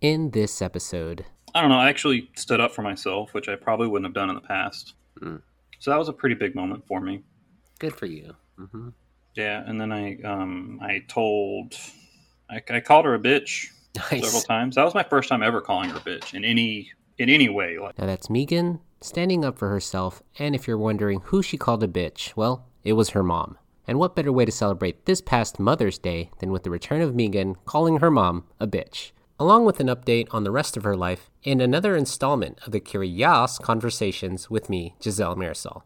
in this episode? I don't know. I actually stood up for myself, which I probably wouldn't have done in the past. Mm. So that was a pretty big moment for me. Good for you. hmm Yeah, and then I um I told I, I called her a bitch several times. That was my first time ever calling her a bitch in any in any way. Like Now that's Meegan standing up for herself, and if you're wondering who she called a bitch, well, it was her mom. And what better way to celebrate this past Mother's Day than with the return of Meegan calling her mom a bitch? Along with an update on the rest of her life and another installment of the Curious Conversations with me, Giselle Marisol.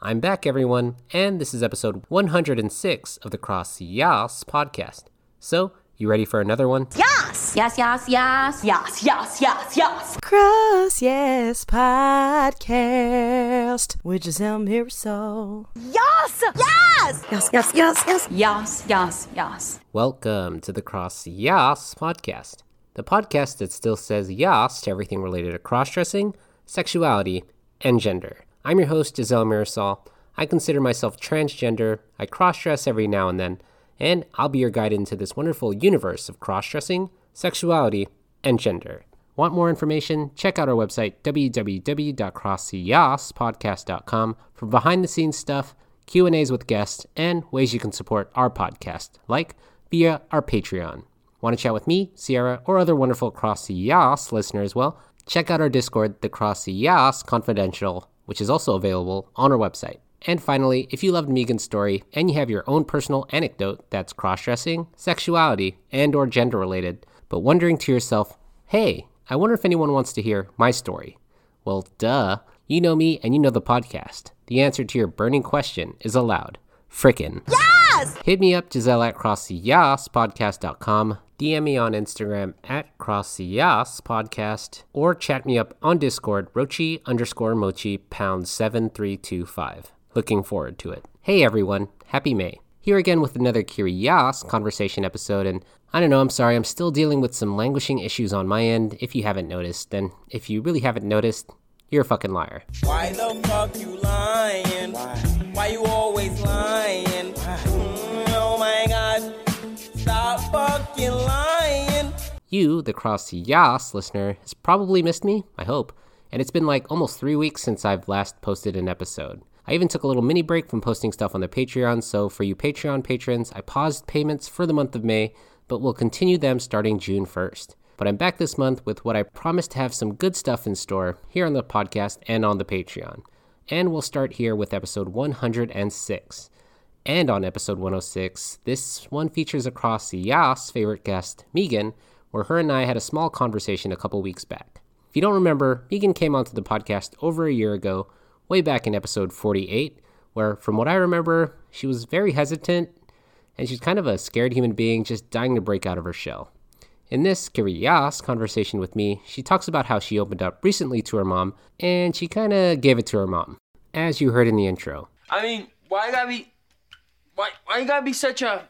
I'm back, everyone, and this is episode 106 of the Cross Yas podcast. So, you ready for another one? Yes, yes, yes, yes, yes, yes, yes, yes. Cross Yes Podcast with Giselle Marisol. Yes, yes, Yes, yes, yes, yes. yes, yes, yes. Welcome to the Cross Yas podcast, the podcast that still says yas to everything related to cross dressing, sexuality, and gender. I'm your host, Giselle Marisol. I consider myself transgender, I cross dress every now and then, and I'll be your guide into this wonderful universe of cross dressing, sexuality, and gender. Want more information? Check out our website, www.crossyaspodcast.com, for behind-the-scenes stuff, Q&As with guests, and ways you can support our podcast, like via our Patreon. Want to chat with me, Sierra, or other wonderful Cross Yas listeners? Well, check out our Discord, the Cross Yas Confidential, which is also available on our website. And finally, if you loved Meegan's story and you have your own personal anecdote that's cross-dressing, sexuality, and or gender related, but wondering to yourself, "Hey, I wonder if anyone wants to hear my story." Well, duh. You know me and you know the podcast. The answer to your burning question is aloud. Frickin'. Yes! Hit me up, Giselle at CrossTheYasPodcast.com. DM me on Instagram at CrossTheYasPodcast. Or chat me up on Discord, Rochi underscore Mochi pound 7325. Looking forward to it. Hey everyone, happy May. Here again with another Curious conversation episode, and I don't know, I'm sorry, I'm still dealing with some languishing issues on my end, if you haven't noticed. And if you really haven't noticed, you're a fucking liar. Why the fuck you lying? Why? Why you always You, the Cross Yas listener, has probably missed me, I hope, and it's been like almost three weeks since I've last posted an episode. I even took a little mini break from posting stuff on the Patreon, so for you Patreon patrons, I paused payments for the month of May, but will continue them starting June 1st. But I'm back this month with what I promised to have some good stuff in store here on the podcast and on the Patreon. And we'll start here with episode 106. And on episode 106, this one features across Yas favorite guest, Meegan, where her and I had a small conversation a couple weeks back. If you don't remember, Meegan came onto the podcast over a year ago, way back in episode 48, where, from what I remember, she was very hesitant and she's kind of a scared human being just dying to break out of her shell. In this Curious conversation with me, she talks about how she opened up recently to her mom and she kind of gave it to her mom, as you heard in the intro. I mean, why you gotta be why why you gotta be such a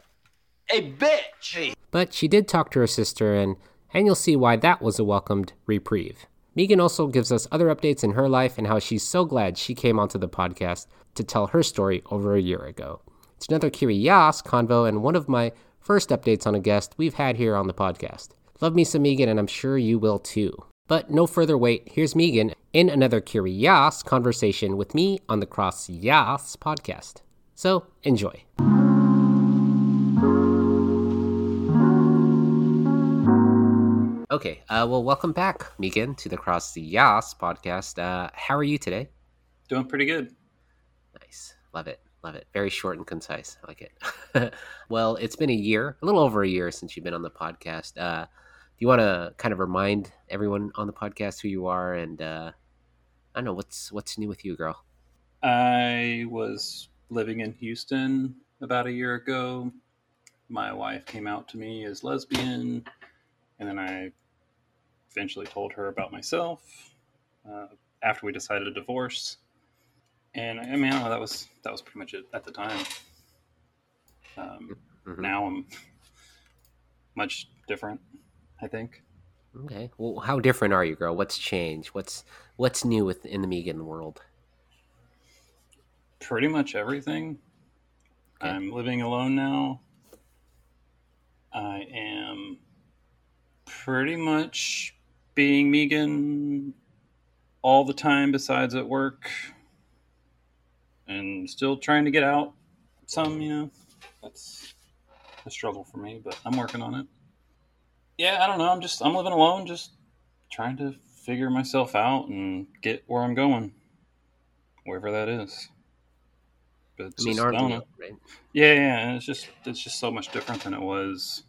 a bitch? But she did talk to her sister, and, and you'll see why that was a welcomed reprieve. Meegan also gives us other updates in her life and how she's so glad she came onto the podcast to tell her story over a year ago. It's another Curious convo and one of my first updates on a guest we've had here on the podcast. Love me some Meegan, and I'm sure you will too. But no further wait, here's Meegan in another Curious conversation with me on the Cross Yas podcast. So enjoy. Okay, uh, well, welcome back, Meegan, to the Cross the Yas podcast. Uh, how are you today? doing pretty good. Nice. Love it. Love it. Very short and concise. I like it. well, it's been a year, a little over a year since you've been on the podcast. Uh, do you want to kind of remind everyone on the podcast who you are and uh, I don't know what's what's new with you, girl? I was living in Houston about a year ago. My wife came out to me as lesbian, and then I eventually told her about myself uh, after we decided to divorce. And I mean, that was that was pretty much it at the time. Um, Mhm. Now I'm much different, I think. Okay. Well, how different are you, girl? What's changed? What's what's new within the Meegan world? Pretty much everything. Okay. I'm living alone now. I am pretty much being Meegan all the time besides at work and still trying to get out some, you know. That's a struggle for me, but I'm working on it. Yeah, I don't know. I'm just I'm living alone, just trying to figure myself out and get where I'm going. Wherever that is. But it's I mean, just- know. Right? Yeah, yeah, it's just it's just so much different than it was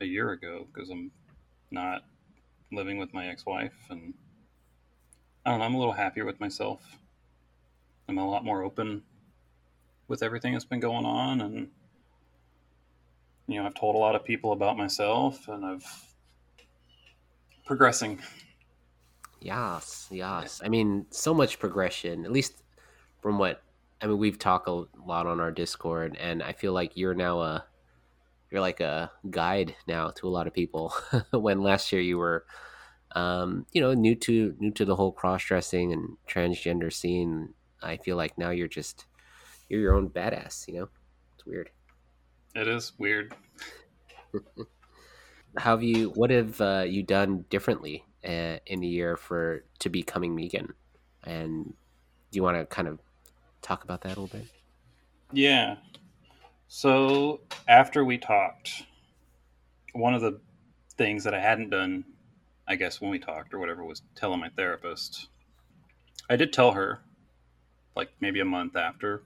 a year ago because I'm not living with my ex-wife, and I don't know. I'm a little happier with myself. I'm a lot more open with everything that's been going on, and you know, I've told a lot of people about myself, and I've progressing. Yes, yes. I mean, so much progression. At least from what I mean, we've talked a lot on our Discord, and I feel like you're now a you're like a guide now to a lot of people. when last year you were, um, you know, new to new to the whole cross dressing and transgender scene. I feel like now you're just you're your own badass. You know, it's weird. It is weird. How have you? What have uh, you done differently uh, in a year for to becoming Meegan? And do you want to kind of talk about that a little bit? Yeah. So after we talked, one of the things that I hadn't done, I guess, when we talked or whatever, was telling my therapist. I did tell her, like maybe a month after,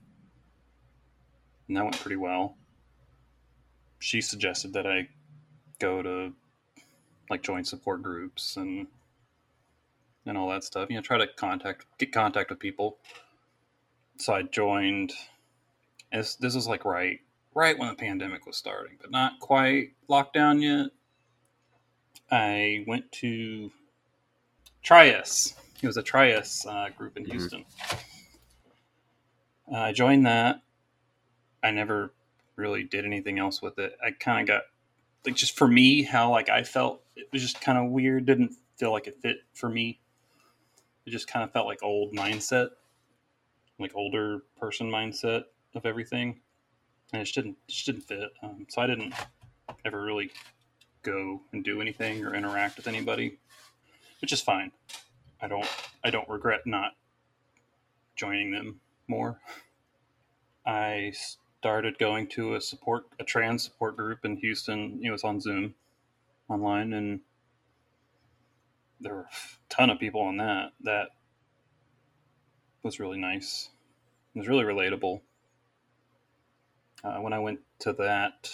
and that went pretty well. She suggested that I go to like join support groups and and all that stuff. You know, try to contact get contact with people. So I joined this this was like right right when the pandemic was starting, but not quite locked down yet. I went to Tri-Ess. It was a Tri-Ess uh, group in Mhm. Houston. Uh, I joined that. I never really did anything else with it. I kind of got like just for me how like I felt it was just kind of weird. Didn't feel like it fit for me. It just kind of felt like old mindset, like older person mindset of everything, and it just didn't just didn't fit. Um, so I didn't ever really go and do anything or interact with anybody, which is fine. I don't I don't regret not joining them more. I started going to a support a trans support group in Houston. It was on Zoom, online, and there were a ton of people on that. That was really nice. It was really relatable. Uh, when I went to that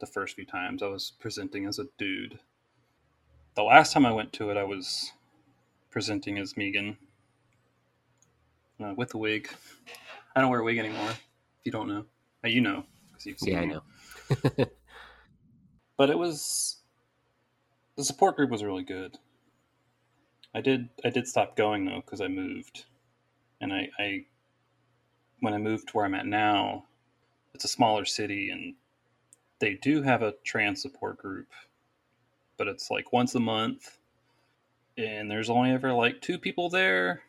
the first few times, I was presenting as a dude. The last time I went to it, I was presenting as Meegan uh, with a wig. I don't wear a wig anymore. If you don't know, Uh, you know, you've seen Yeah, I know. But it was the support group was really good. I did I did stop going though because I moved, and I, I when I moved to where I'm at now, it's a smaller city and they do have a trans support group, but it's like once a month, and there's only ever like two people there.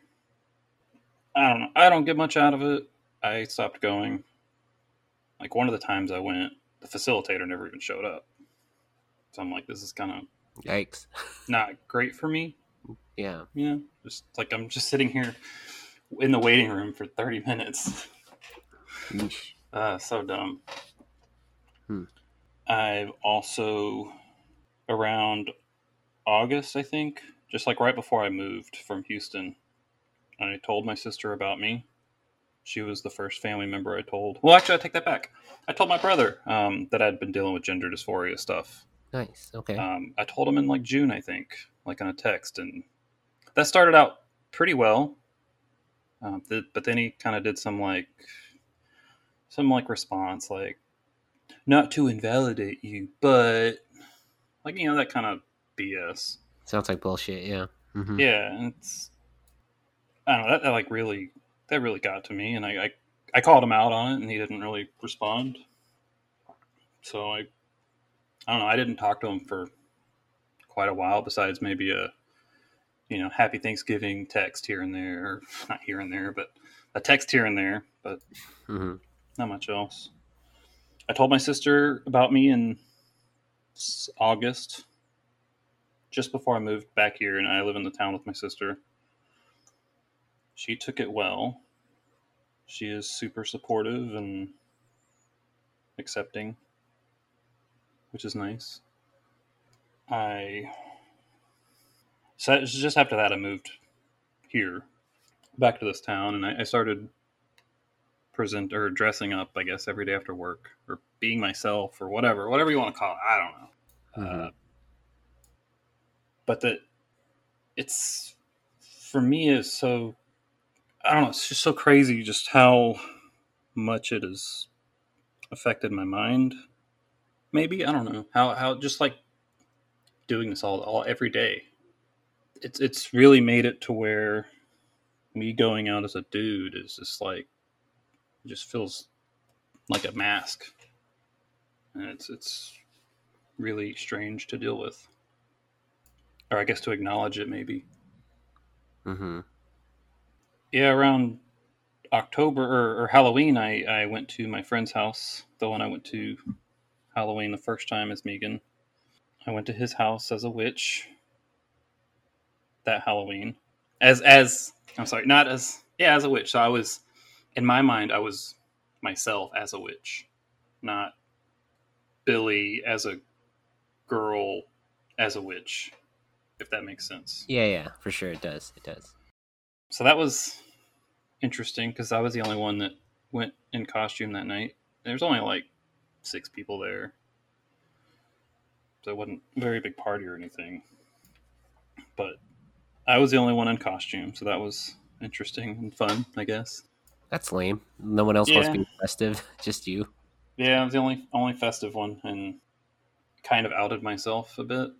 I don't know. I don't get much out of it. I stopped going. Like one of the times I went, the facilitator never even showed up. So I'm like, this is kind of Yikes. not great for me. Yeah. yeah. just like I'm just sitting here in the waiting room for 30 minutes. Yeesh. Uh, so dumb. Hmm. I've also around August, I think, just like right before I moved from Houston, I told my sister about me. She was the first family member I told. Well, actually, I take that back. I told my brother um, that I'd been dealing with gender dysphoria stuff. Nice. Okay. Um, I told him in like June, I think, like on a text, and that started out pretty well. Um, th- but then he kind of did some like some like response, like not to invalidate you, but like you know that kind of BS. Sounds like bullshit. Yeah. hmm Yeah, and it's I don't know that, that like really that really got to me, and I, I I called him out on it, and he didn't really respond. So I I don't know. I didn't talk to him for quite a while. Besides maybe a you know Happy Thanksgiving text here and there, not here and there, but a text here and there, but hmm not much else. I told my sister about me in August, just before I moved back here, and I live in the town with my sister. She took it well. She is super supportive and accepting, which is nice. I so just after that I moved here back to this town, and I, I started present or dressing up, I guess, every day after work or being myself or whatever, whatever you want to call it. I don't know. Mhm. Uh, but that it's for me is so I don't know. It's just so crazy just how much it has affected my mind. Maybe I don't know how how just like doing this all all every day. It's it's really made it to where me going out as a dude is just like it just feels like a mask, and it's it's really strange to deal with, or I guess to acknowledge it maybe. Mhm. Yeah, around October or, or Halloween, I, I went to my friend's house. The one I went to Halloween the first time as Meegan. I went to his house as a witch that Halloween. As as I'm sorry, not as yeah, as a witch. So I was in my mind I was myself as a witch, not Billy as a girl as a witch, if that makes sense. Yeah, yeah, for sure it does. It does. So that was interesting because I was the only one that went in costume that night. There's only like six people there. So it wasn't a very big party or anything. But I was the only one in costume, so that was interesting and fun, I guess. That's lame. No one else wants to be festive, just you. Yeah, I was the only only festive one and kind of outed myself a bit.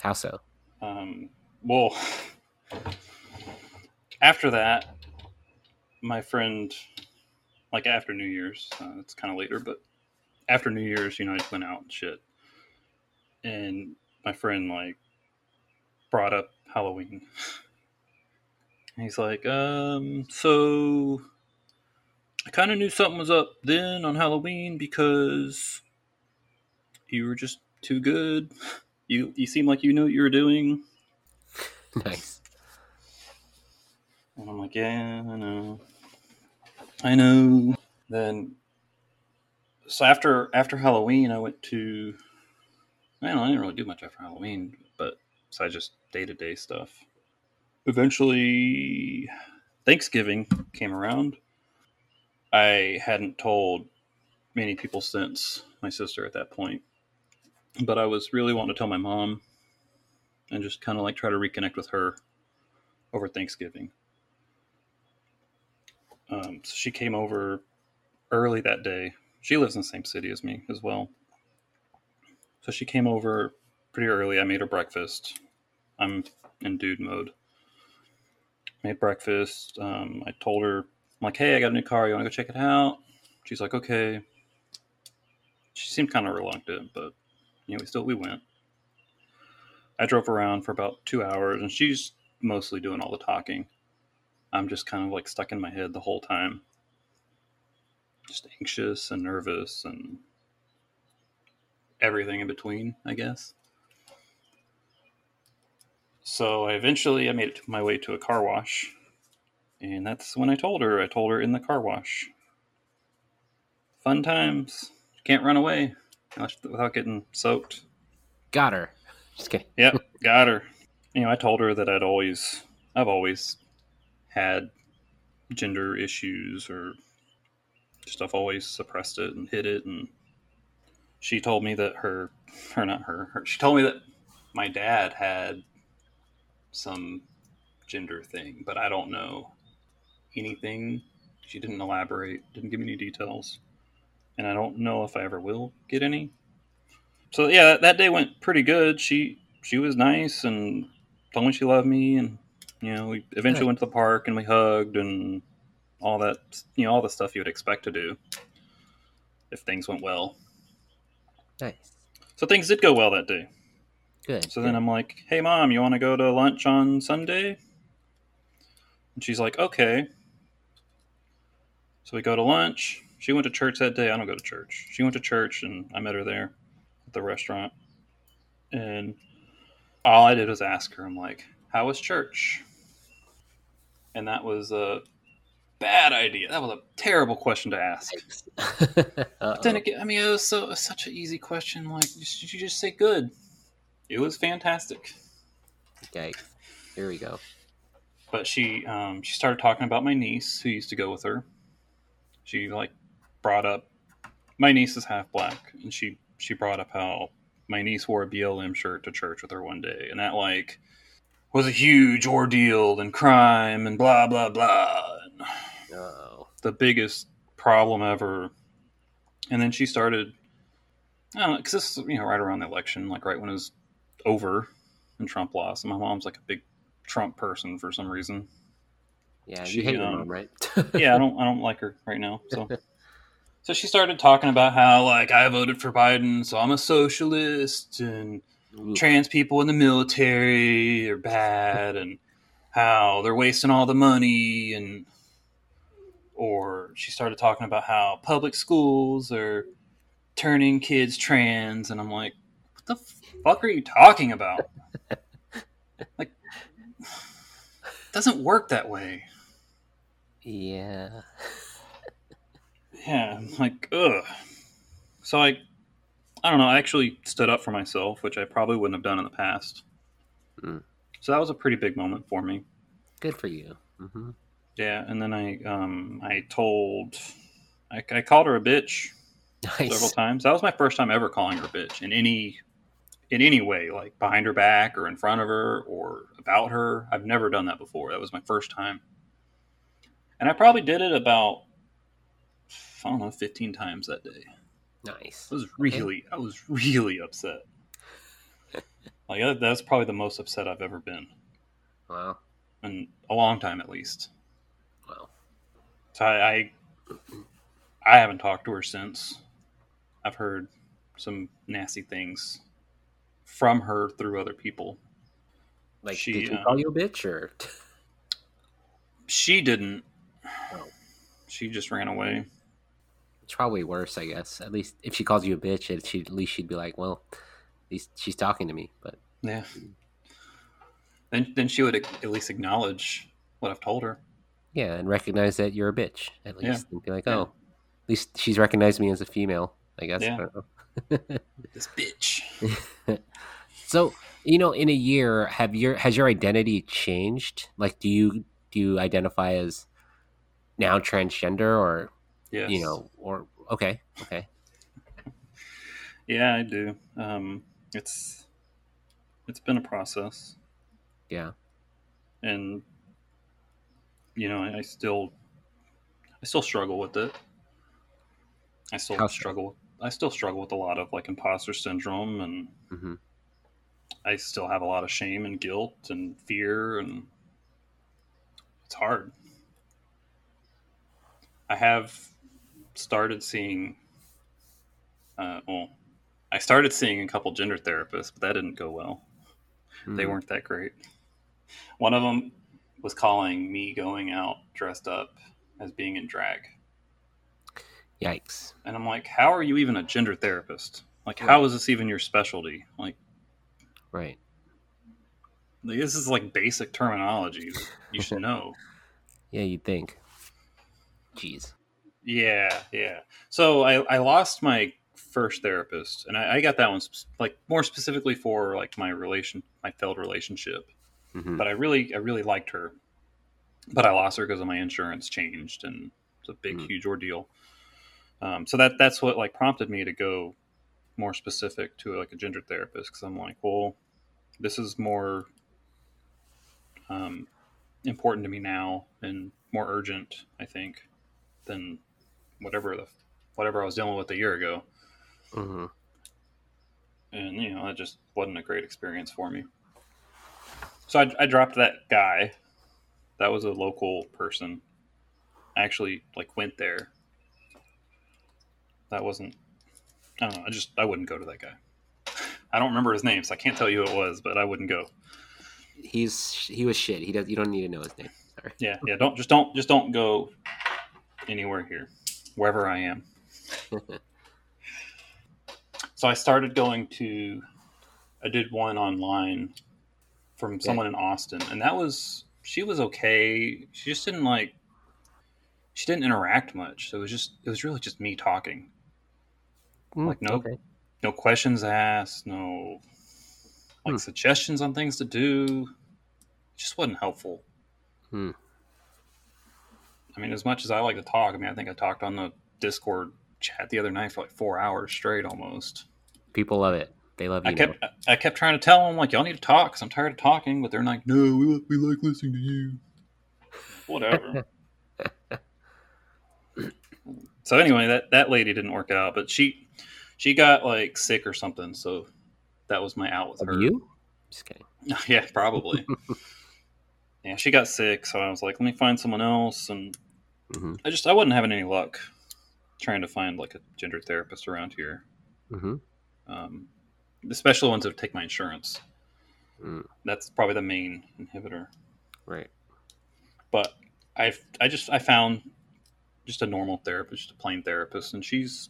How so? Um, well, after that, my friend, like after New Year's, uh, it's kind of later, but after New Year's, you know, I just went out and shit. And my friend, like, brought up Halloween. He's like, um, so I kind of knew something was up then on Halloween because you were just too good. You you seemed like you knew what you were doing. nice. And I'm like, yeah, I know. I know. Then, so after after Halloween, I went to. I don't know, I didn't really do much after Halloween, but so I just day to day stuff. Eventually, Thanksgiving came around. I hadn't told many people since my sister at that point, but I was really wanting to tell my mom and just kind of like try to reconnect with her over Thanksgiving. Um, so she came over early that day. She lives in the same city as me as well. So she came over pretty early. I made her breakfast. I'm in dude mode. Made breakfast. Um, I told her, I'm like, hey, I got a new car. You want to go check it out? She's like, okay. She seemed kind of reluctant, but you know, we still we went. I drove around for about two hours, and she's mostly doing all the talking. I'm just kind of like stuck in my head the whole time. Just anxious and nervous and everything in between, I guess. So I eventually I made it my way to a car wash. And that's when I told her. I told her in the car wash. Fun times. Can't run away without getting soaked. Got her. Just kidding. Yep, got her. You know, I told her that I'd always, I've always had gender issues or I've always suppressed it and hid it. And she told me that her, or not her, her she told me that my dad had some gender thing, but I don't know anything. She didn't elaborate, didn't give me any details. And I don't know if I ever will get any so yeah, that, that day went pretty good. She she was nice and told me she loved me, and you know we eventually Good. went to the park and we hugged and all that you know all the stuff you would expect to do if things went well. Nice. So things did go well that day. Good. So then I'm like, "Hey mom, you want to go to lunch on Sunday?" And she's like, "Okay." So we go to lunch. She went to church that day. I don't go to church. She went to church, and I met her there at the restaurant. And all I did was ask her, I'm like, how was church? And that was a bad idea. That was a terrible question to ask. But then again, I mean, it was so it was such an easy question. Like, should you just say good? It was fantastic. okay, here we go. But she um, she started talking about my niece who used to go with her. She like brought up my niece is half black, and she she brought up how my niece wore a BLM shirt to church with her one day, and that like was a huge ordeal and crime and blah blah blah. And Oh, the biggest problem ever. And then she started, I don't know, because this is, you know, right around the election, like right when it was over and Trump lost. And my mom's like a big Trump person for some reason. yeah, She, you hate um, mom, right? Yeah, I don't, I don't like her right now. So, so she started talking about how like I voted for Biden, so I'm a socialist, and Ooh, trans people in the military are bad, and how they're wasting all the money, and or she started talking about how public schools are turning kids trans, and I'm like, the fuck are you talking about? like, it doesn't work that way. yeah. Yeah, like, ugh. So I, I don't know. I actually stood up for myself, which I probably wouldn't have done in the past. Mm. So that was a pretty big moment for me. Good for you. Mm-hmm. Yeah, and then I, um, I told, I, I called her a bitch several times. That was my first time ever calling her a bitch in any, in any way, like behind her back or in front of her or about her. I've never done that before. That was my first time, and I probably did it about, I don't know, fifteen times that day. Nice. I was really, I was really upset. like that's probably the most upset I've ever been Wow. in a long time, at least. Wow. So I, I, I haven't talked to her since. I've heard some nasty things from her through other people. Like, She, did you uh, call you a bitch or? She didn't. Oh. She just ran away. It's probably worse, I guess. At least if she calls you a bitch, it, she, at least she'd be like, well, at least she's talking to me. But Yeah. Then, then she would at least acknowledge what I've told her. yeah, and recognize that you're a bitch at least, Yeah. and be like, Yeah. oh, at least she's recognized me as a female. I guess. Yeah. I. This bitch. So you know, in a year, have your has your identity changed? Like, do you do you identify as now transgender, or Yes. you know, or okay, okay, Yeah, I do. Um, it's it's been a process, yeah, and you know, I, I still I still struggle with it. I still How struggle. I still struggle with a lot of like imposter syndrome, and hmm I still have a lot of shame and guilt and fear, and it's hard. I have started seeing. Uh, well, I started seeing a couple gender therapists, but that didn't go well. They Hmm. weren't that great. One of them was calling me going out dressed up as being in drag. Yikes! And I'm like, how are you even a gender therapist? Like, how is this even your specialty? Like, Right. like, this is like basic terminology you should know. Yeah, you'd think. Jeez. Yeah, yeah. So I, I lost my first therapist, and I, I got that one sp- like more specifically for like my relation, my failed relationship. hmm But I really, I really liked her, but I lost her because of my insurance changed, and it's a big, Mm. huge ordeal. Um, so that that's what like prompted me to go more specific to like a gender therapist because I'm like, well, this is more um, important to me now and more urgent, I think, than whatever the whatever I was dealing with a year ago. hmm and you know, it just wasn't a great experience for me. So I, I dropped that guy. That was a local person. I actually like went there. That wasn't. I don't know. I just I wouldn't go to that guy. I don't remember his name, so I can't tell you who it was, but I wouldn't go. He's he was shit. He does. You don't need to know his name. Sorry. Yeah, yeah. Don't just don't just don't go anywhere here, wherever I am. so I started going to. I did one online from someone in Austin, and that was she was okay. She just didn't like she didn't interact much. So it was just it was really just me talking. Mm, Like, no- okay. No questions asked, no like Hmm. suggestions on things to do. It just wasn't helpful. Hmm. I mean, as much as I like to talk, I mean, I think I talked on the Discord chat the other night for like four hours straight almost. People love it. They love you. I kept I kept trying to tell them like y'all need to talk because I'm tired of talking, but they're like, no, we we like listening to you. Whatever. So anyway, that that lady didn't work out, but she she got like sick or something, so that was my out with Of her. you? Just kidding. yeah, probably. yeah, she got sick, so I was like, let me find someone else, and hmm I just I wasn't having any luck trying to find like a gender therapist around here, hmm um, especially ones that take my insurance. Mm. That's probably the main inhibitor. Right. But I I just I found just a normal therapist, just a plain therapist, and she's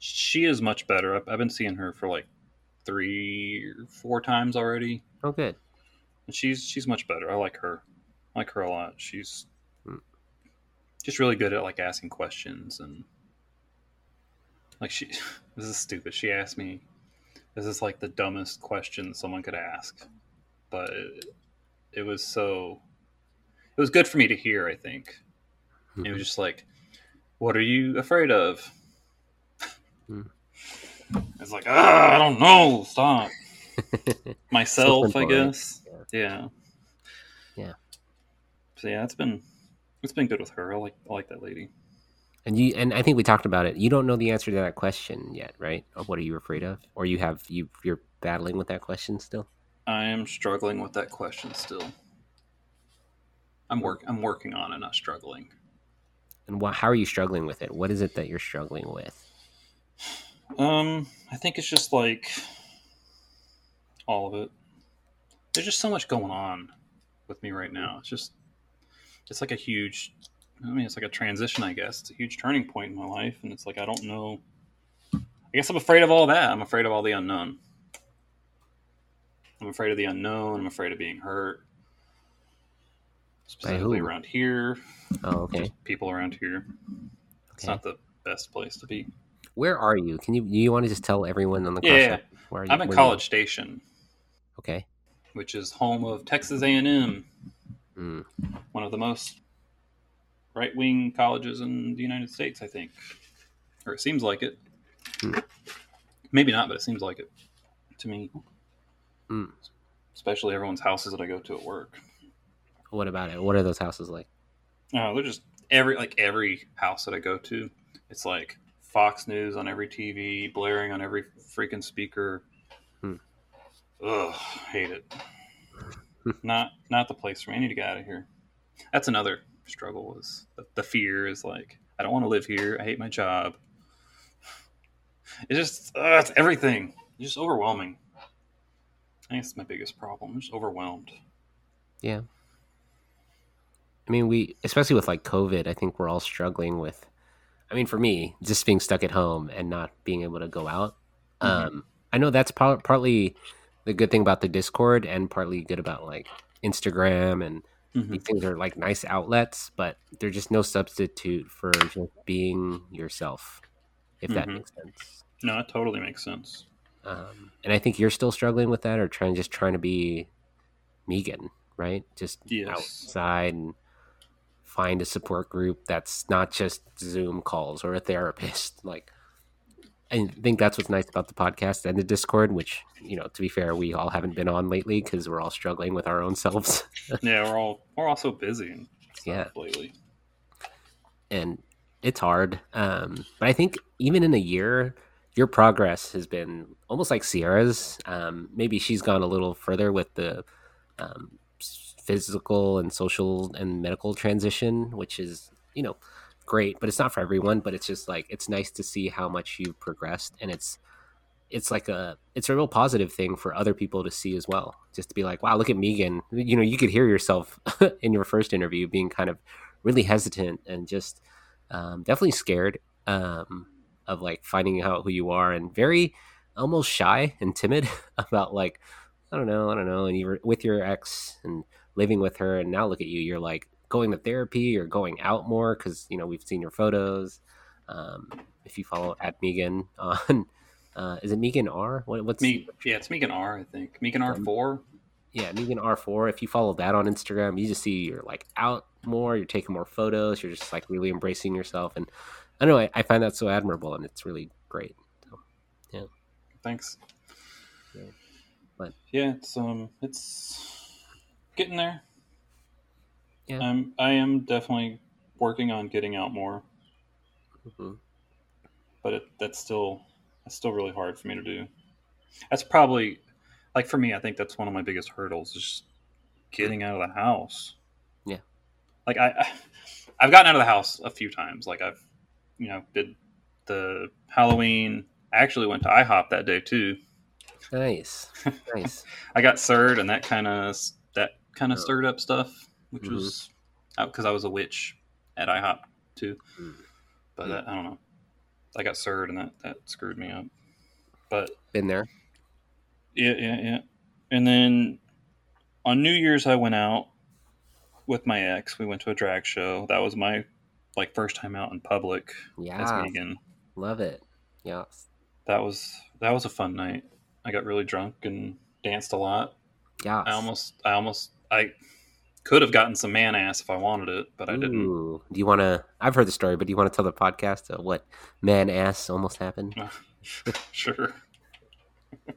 she is much better. I've, I've been seeing her for like three four times already, Oh, good. and she's she's much better. I like her. I like her a lot. She's Hmm. just really good at like asking questions and like she this is stupid. She asked me this is like the dumbest question someone could ask, but it, it was so it was good for me to hear. I think it was just like, "What are you afraid of?" Hmm. It's like, ah, I don't know. Stop myself, I guess. Yeah. Yeah. So yeah, it's been it's been good with her. I like I like that lady. And you and I think we talked about it. You don't know the answer to that question yet, right? Of what are you afraid of? Or you have you you're battling with that question still? I am struggling with that question still. I'm work I'm working on it, not struggling. And how are you struggling with it? What is it that you're struggling with? Um, I think it's just like all of it. There's just so much going on with me right now. It's just it's like a huge I mean it's like a transition, I guess. It's a huge turning point in my life and it's like I don't know I guess I'm afraid of all that. I'm afraid of all the unknown. I'm afraid of the unknown. I'm afraid of being hurt. Specifically around here. Oh, okay. Just people around here. It's not the best place to be. Where are you? Can you Do you want to just tell everyone on the call? Yeah. Where are you? I'm in College Station. Okay. which is home of Texas A&M, Mm. one of the most right-wing colleges in the United States, I think, or it seems like it. Hmm. Maybe not, but it seems like it to me. Mm. Especially everyone's houses that I go to at work. What about it? What are those houses like? Oh, they're just every like every house that I go to. It's like Fox News on every TV, blaring on every freaking speaker. Hmm. Ugh, hate it. not not the place for me. I need to get out of here. That's another struggle. Is the, the fear is like I don't want to live here. I hate my job. It's just uh, it's everything. It's just overwhelming. I think it's my biggest problem. I'm just overwhelmed. Yeah. I mean, we, especially with like COVID, I think we're all struggling with, I mean, for me, just being stuck at home and not being able to go out. Mhm. Um, I know that's par- partly the good thing about the Discord and partly good about like Instagram and Mhm. these things are like nice outlets, but they're just no substitute for just being yourself, if that Mhm. makes sense. No, it totally makes sense. Um, and I think you're still struggling with that, or trying just trying to be Meegan, right? Just Yes. outside and find a support group that's not just Zoom calls or a therapist. Like, I think that's what's nice about the podcast and the Discord. Which, you know, to be fair, we all haven't been on lately because we're all struggling with our own selves. yeah, we're all we're all so busy and Yeah. lately. and it's hard. Um, but I think even in a year, your progress has been almost like Sierra's. Um, maybe she's gone a little further with the um, physical and social and medical transition, which is you know great, but it's not for everyone. But it's just like it's nice to see how much you've progressed, and it's it's like a it's a real positive thing for other people to see as well. Just to be like, wow, look at Meegan. You know, you could hear yourself in your first interview being kind of really hesitant and just um, definitely scared um, of like finding out who you are and very almost shy and timid about like I don't know, I don't know. And you were with your ex and living with her, and now look at you. You're like going to therapy or going out more because you know we've seen your photos. Um, if you follow at Meegan on, uh, is it Meegan R? What, what's Me, yeah, it's Meegan R. I think Meegan R four. yeah, Meegan R4. If you follow that on Instagram, you just see you're like out more, you're taking more photos, you're just like really embracing yourself. And I don't know I, I find that so admirable and it's really great. So, Thanks. Yeah. But- yeah, it's um, it's getting there. Yeah. I'm I am definitely working on getting out more, mhm. but it, that's still that's still really hard for me to do. That's probably like for me. I think that's one of my biggest hurdles is just getting out of the house. Yeah. Like I, I I've gotten out of the house a few times. Like I've you know did the Halloween. I actually went to IHOP that day too. nice. Nice. I got stirred, and that kind of that kind of Oh. stirred up stuff, which Mhm. was because I was a witch at IHOP too. Mm. But Yeah. that, I don't know. I got served and that that screwed me up. But Been there. yeah, yeah, yeah. And then on New Year's, I went out with my ex. We went to a drag show. That was my like first time out in public as Yeah. Meegan. Love it. Yes. That was that was a fun night. I got really drunk and danced a lot. Yeah. I almost, I almost, I could have gotten some man ass if I wanted it, but I didn't. Ooh. Do you want to? I've heard the story, but do you want to tell the podcast uh, what man ass almost happened? sure.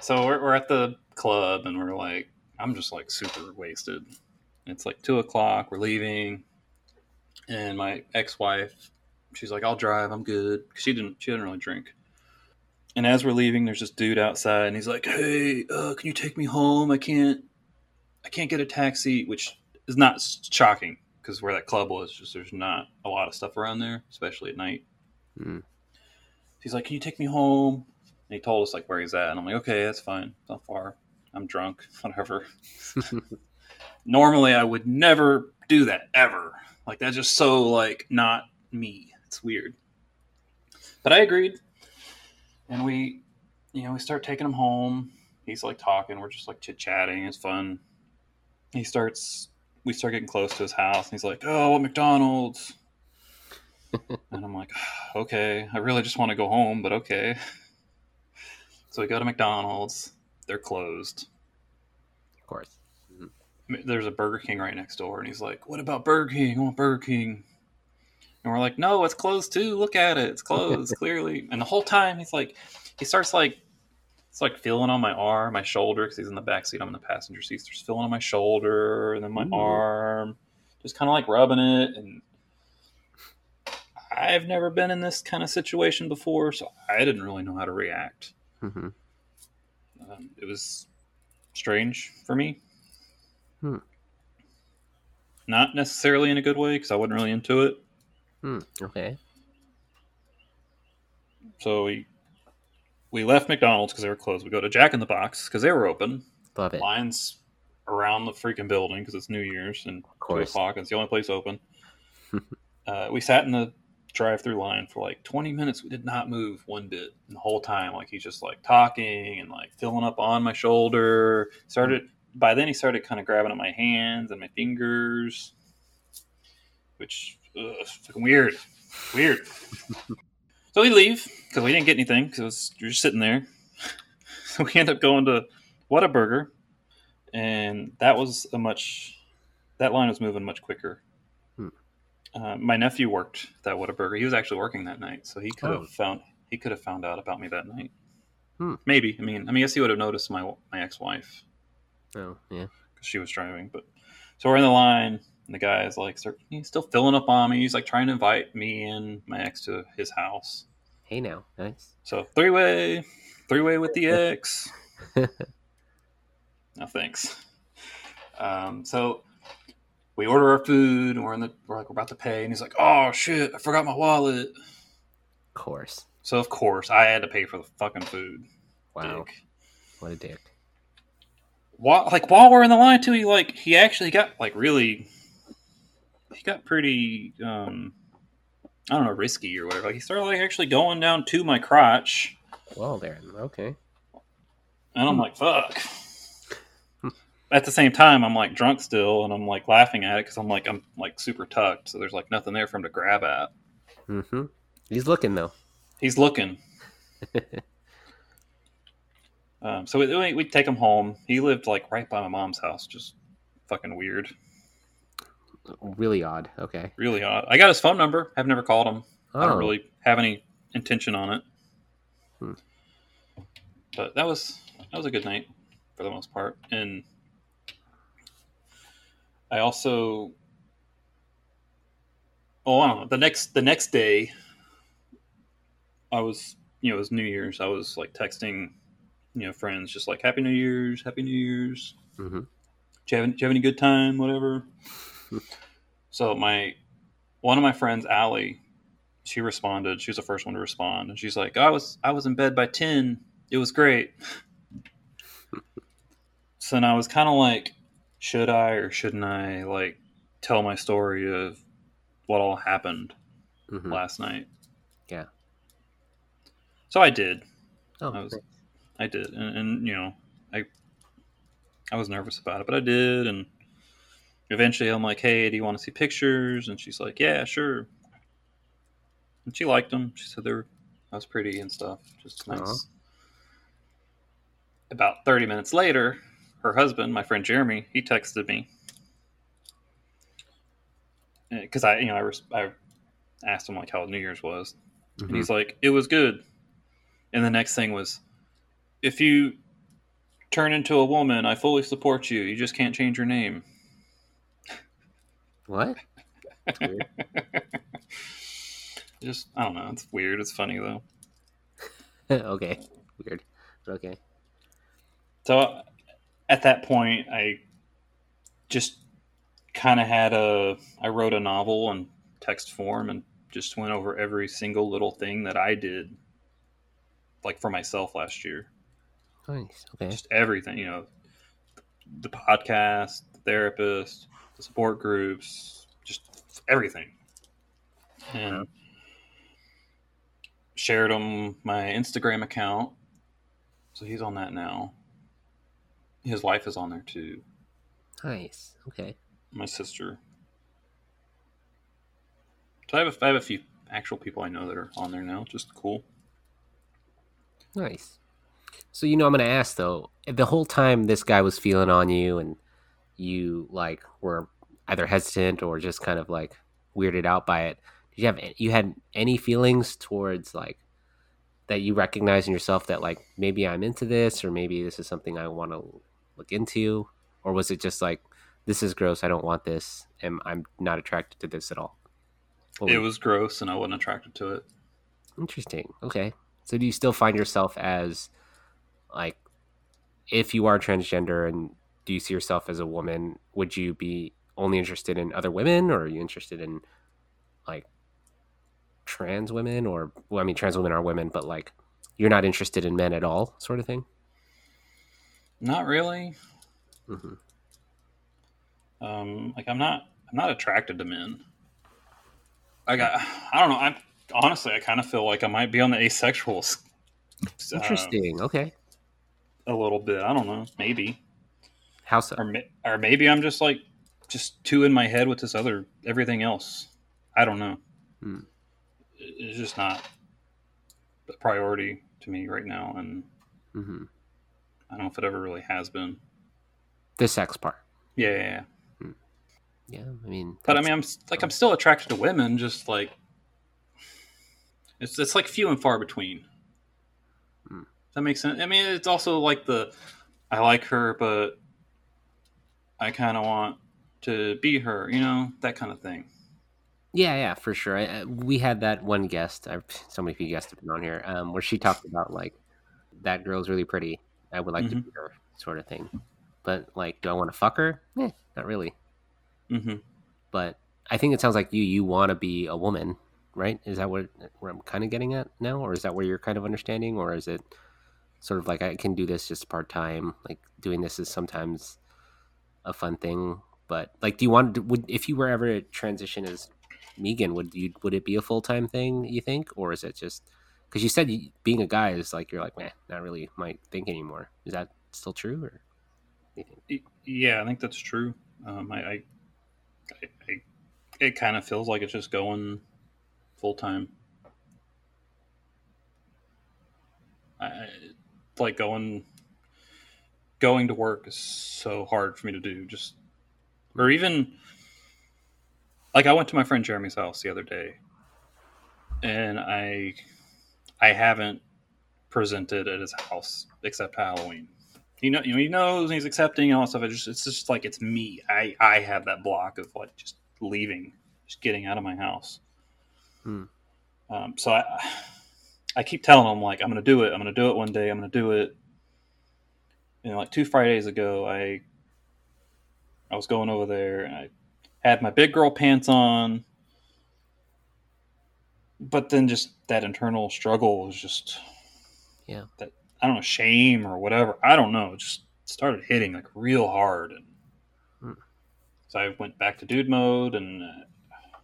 so we're, we're at the club and we're like, I'm just like super wasted. It's like two o'clock. We're leaving, and my ex-wife, she's like, "I'll drive. I'm good." She didn't. She didn't really drink. And as we're leaving, there's this dude outside, and he's like, "Hey, uh, can you take me home? I can't. I can't get a taxi," which is not shocking because where that club was, just there's not a lot of stuff around there, especially at night. Mm. He's like, "Can you take me home?" And he told us like where he's at, and I'm like, "Okay, that's fine. It's not far. I'm drunk. Whatever." Normally, I would never do that ever. Like that's just so like not me. It's weird. But I agreed, and we, you know, we start taking him home. He's like talking. We're just like chit chatting. It's fun. He starts. We start getting close to his house, and he's like, "Oh, what McDonald's?" and I'm like, ah, "Okay, I really just want to go home, but okay." So we go to McDonald's. They're closed. Of course. Mm-hmm. there's a Burger King right next door, and he's like, "What about Burger King? I want Burger King." And we're like, "No, it's closed too. Look at it. It's closed clearly." And the whole time, he's like, he starts like, it's like feeling on my arm, my shoulder, because he's in the back seat. I'm in the passenger seat. So he's feeling on my shoulder and then my Ooh. arm, just kind of like rubbing it. And I've never been in this kind of situation before, so I didn't really know how to react. hmm Um, it was strange for me. Hmm. Not necessarily in a good way because I wasn't really into it. Hmm. Okay. So we we left McDonald's because they were closed. We go to Jack in the Box because they were open. Love it. Lines around the freaking building because it's New Year's and two o'clock. It's the only place open. uh, we sat in the drive-through line for like 20 minutes. We did not move one bit the whole time. Like he's just like talking and like filling up on my shoulder. Started by then he started kind of grabbing at my hands and my fingers, which ugh, fucking weird, weird. so we leave because we didn't get anything because you're just sitting there. so we end up going to Whataburger, and that was a much that line was moving much quicker. Hmm. Uh, my nephew worked at that Whataburger. He was actually working that night, so he could have Oh. found he could have found out about me that night. Hmm. Maybe. I mean, I mean, I guess he would have noticed my my ex wife Oh, yeah. because she was driving. But so we're in the line, and the guy is like, start, he's still filling up on me. He's like trying to invite me and my ex to his house. Hey now. Nice. So three way, three way with the ex. no thanks. Um, so we order our food, and we're in the we're like we're about to pay, and he's like, "Oh shit, I forgot my wallet." Of course. So of course I had to pay for the fucking food. Wow. Dick. What a dick. While like while we're in the line too, he like he actually got like really, he got pretty um, I don't know risky or whatever. Like he started like actually going down to my crotch. Well, there. Okay. And I'm like, fuck. At the same time, I'm like drunk still, and I'm like laughing at it because I'm like I'm like super tucked, so there's like nothing there for him to grab at. Mm-hmm. He's looking though. He's looking. um, so we, we we take him home. He lived like right by my mom's house, just fucking weird, Really odd. Okay. really odd. I got his phone number. I've never called him. I Oh. don't really have any intention on it. Hmm. But that was that was a good night for the most part, and I also oh I don't know the next the next day I was you know it was New Year's I was like texting you know friends just like Happy New Year's Happy New Year's Mm-hmm. do you have, do you have any good time whatever so my one of my friends Allie she responded. She was the first one to respond. And she's like I was I was in bed by 10 it was great. So then I was kind of like should I or shouldn't I like tell my story of what all happened Mm-hmm. last night? Yeah. so I did. Oh, I was. I did. And, and you know I I was nervous about it but I did and eventually I'm like hey do you want to see pictures and she's like yeah sure and she liked them she said they were I was pretty and stuff just nice Aw. about 30 minutes later her husband my friend Jeremy he texted me because I you know I, res- I asked him like how New Year's was Mhm. and he's like, it was good. And the next thing was, if you turn into a woman, I fully support you. You just can't change your name. What? Weird. Just, I don't know. It's weird. It's funny though. okay. Weird. Okay. So at that point, I just kind of had a, I wrote a novel in text form and just went over every single little thing that I did, like for myself last year. Nice. Okay. just everything, you know, the podcast, the therapist, the support groups, just everything. And shared him my Instagram account. So he's on that now. His wife is on there too. Nice. Okay. My sister. So I have a, I have a few actual people I know that are on there now. Just cool. Nice. So you know, I'm gonna ask though. The whole time this guy was feeling on you, and you like were either hesitant or just kind of like weirded out by it. Did you have you had any feelings towards like that you recognize in yourself that like maybe I'm into this or maybe this is something I want to look into, or was it just like this is gross, I don't want this, and I'm not attracted to this at all? What It was- was gross and I wasn't attracted to it. Interesting. Okay. So do you still find yourself as like if you are transgender and do you see yourself as a woman, would you be only interested in other women or are you interested in like trans women or well I mean trans women are women but like you're not interested in men at all sort of thing? Not really. hmm um like i'm not i'm not attracted to men i got i don't know i'm honestly i kind of feel like i might be on the asexual uh, Interesting. Okay. a little bit i don't know maybe How so? or, or maybe i'm just like just too in my head with this other everything else i don't know Hmm. It's just not a priority to me right now and hmm i don't know if it ever really has been The sex part. yeah, yeah, yeah. Yeah, I mean But I mean, I'm like I'm still attracted to women. Just like it's it's like few and far between. Hmm. That makes sense. I mean, it's also like the I like her, but I kind of want to be her. You know, that kind of thing. Yeah, yeah, for sure. I, we had that one guest. I, so many few guests have been on here, um, where she talked about like that girl's really pretty. I would like to Mhm. be her, sort of thing. But like, do I want to fuck her? Eh, not really. hmm But I think it sounds like you you want to be a woman, right? Is that what where I'm kind of getting at now, or is that where you're kind of understanding, or is it sort of like I can do this just part time? Like doing this is sometimes a fun thing, but like, do you want would if you were ever transition as Meegan, would you would it be a full time thing? You think, or is it just because you said you, being a guy is like you're like, man, not really my thing anymore. Is that still true or? Yeah, I think that's true. Um, I, I, I, it kind of feels like it's just going full time. I- like going, going to work is so hard for me to do. Just, or even, like I went to my friend Jeremy's house the other day, and I, I haven't presented at his house except Halloween he know, you know, he knows and he's accepting and all that stuff. It just, it's just like it's me. I, I have that block of like just leaving, just getting out of my house. Hmm. Um, so I, I keep telling him like I'm going to do it. I'm going to do it one day. I'm going to do it. And like two Fridays ago, I, I was going over there and I had my big girl pants on, but then just that internal struggle was just Yeah. that I don't know shame or whatever. I don't know. Just started hitting like real hard, and Hmm. so I went back to dude mode, and uh,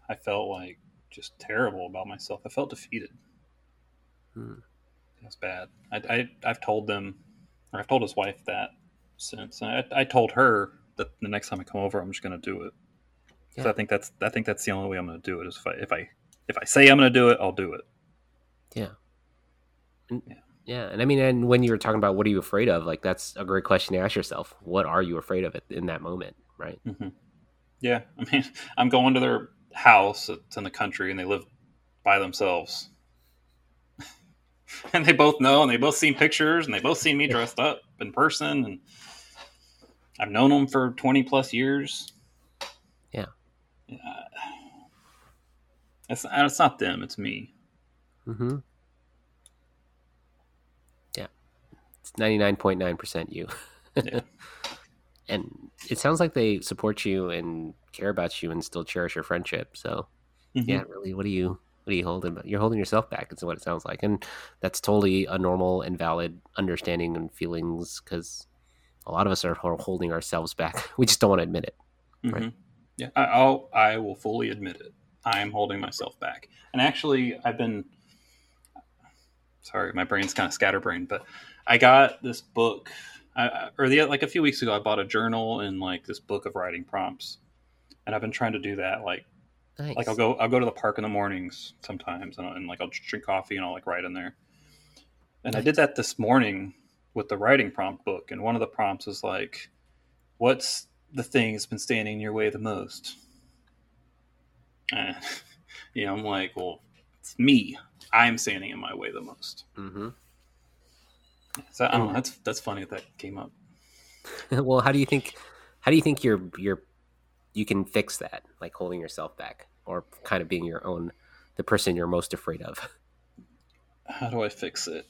I felt like just terrible about myself. I felt defeated. Hmm. It was bad. I, I I've told them, I've told his wife that since. I, I told her that the next time I come over, I'm just going to do it. 'Cause Yeah. I think that's I think that's the only way I'm going to do it. Is if I if I if I say I'm going to do it, I'll do it. Yeah. And, Yeah. yeah. And I mean, and when you were talking about what are you afraid of, like that's a great question to ask yourself. What are you afraid of in that moment? Right. hmm Yeah, I mean, I'm going to their house. It's in the country, and they live by themselves. and they both know, and they both seen pictures, and they both seen me dressed up in person, and I've known them for 20 plus years. Yeah. Yeah. It's, it's not them, it's me. Mm-hmm. Yeah. It's 99.9% you. Yeah. and it sounds like they support you and care about you and still cherish your friendship. So, Mhm. yeah, really, what do you what are you holding? You're holding yourself back. Is what it sounds like, and that's totally a normal and valid understanding and feelings because a lot of us are holding ourselves back. We just don't want to admit it. Right. Mhm. Yeah, I'll I will fully admit it. I am holding myself back, and actually, I've been. Sorry, my brain's kind of scatterbrained, but I got this book, I- or the like a few weeks ago. I bought a journal and like this book of writing prompts, and I've been trying to do that. Like, Nice. like I'll go I'll go to the park in the mornings sometimes, and, and like I'll drink coffee and I'll like write in there. And I did that this morning with the writing prompt book, and one of the prompts was like, "What's the thing that's been standing in your way the most?" And, you know, I'm like, "Well, it's me. I'm standing in my way the most." Mm-hmm. So I don't know. That's that's funny that that came up. well, how do you think? How do you think you're you're you can fix that? Like holding yourself back, or kind of being your own the person you're most afraid of. How do I fix it?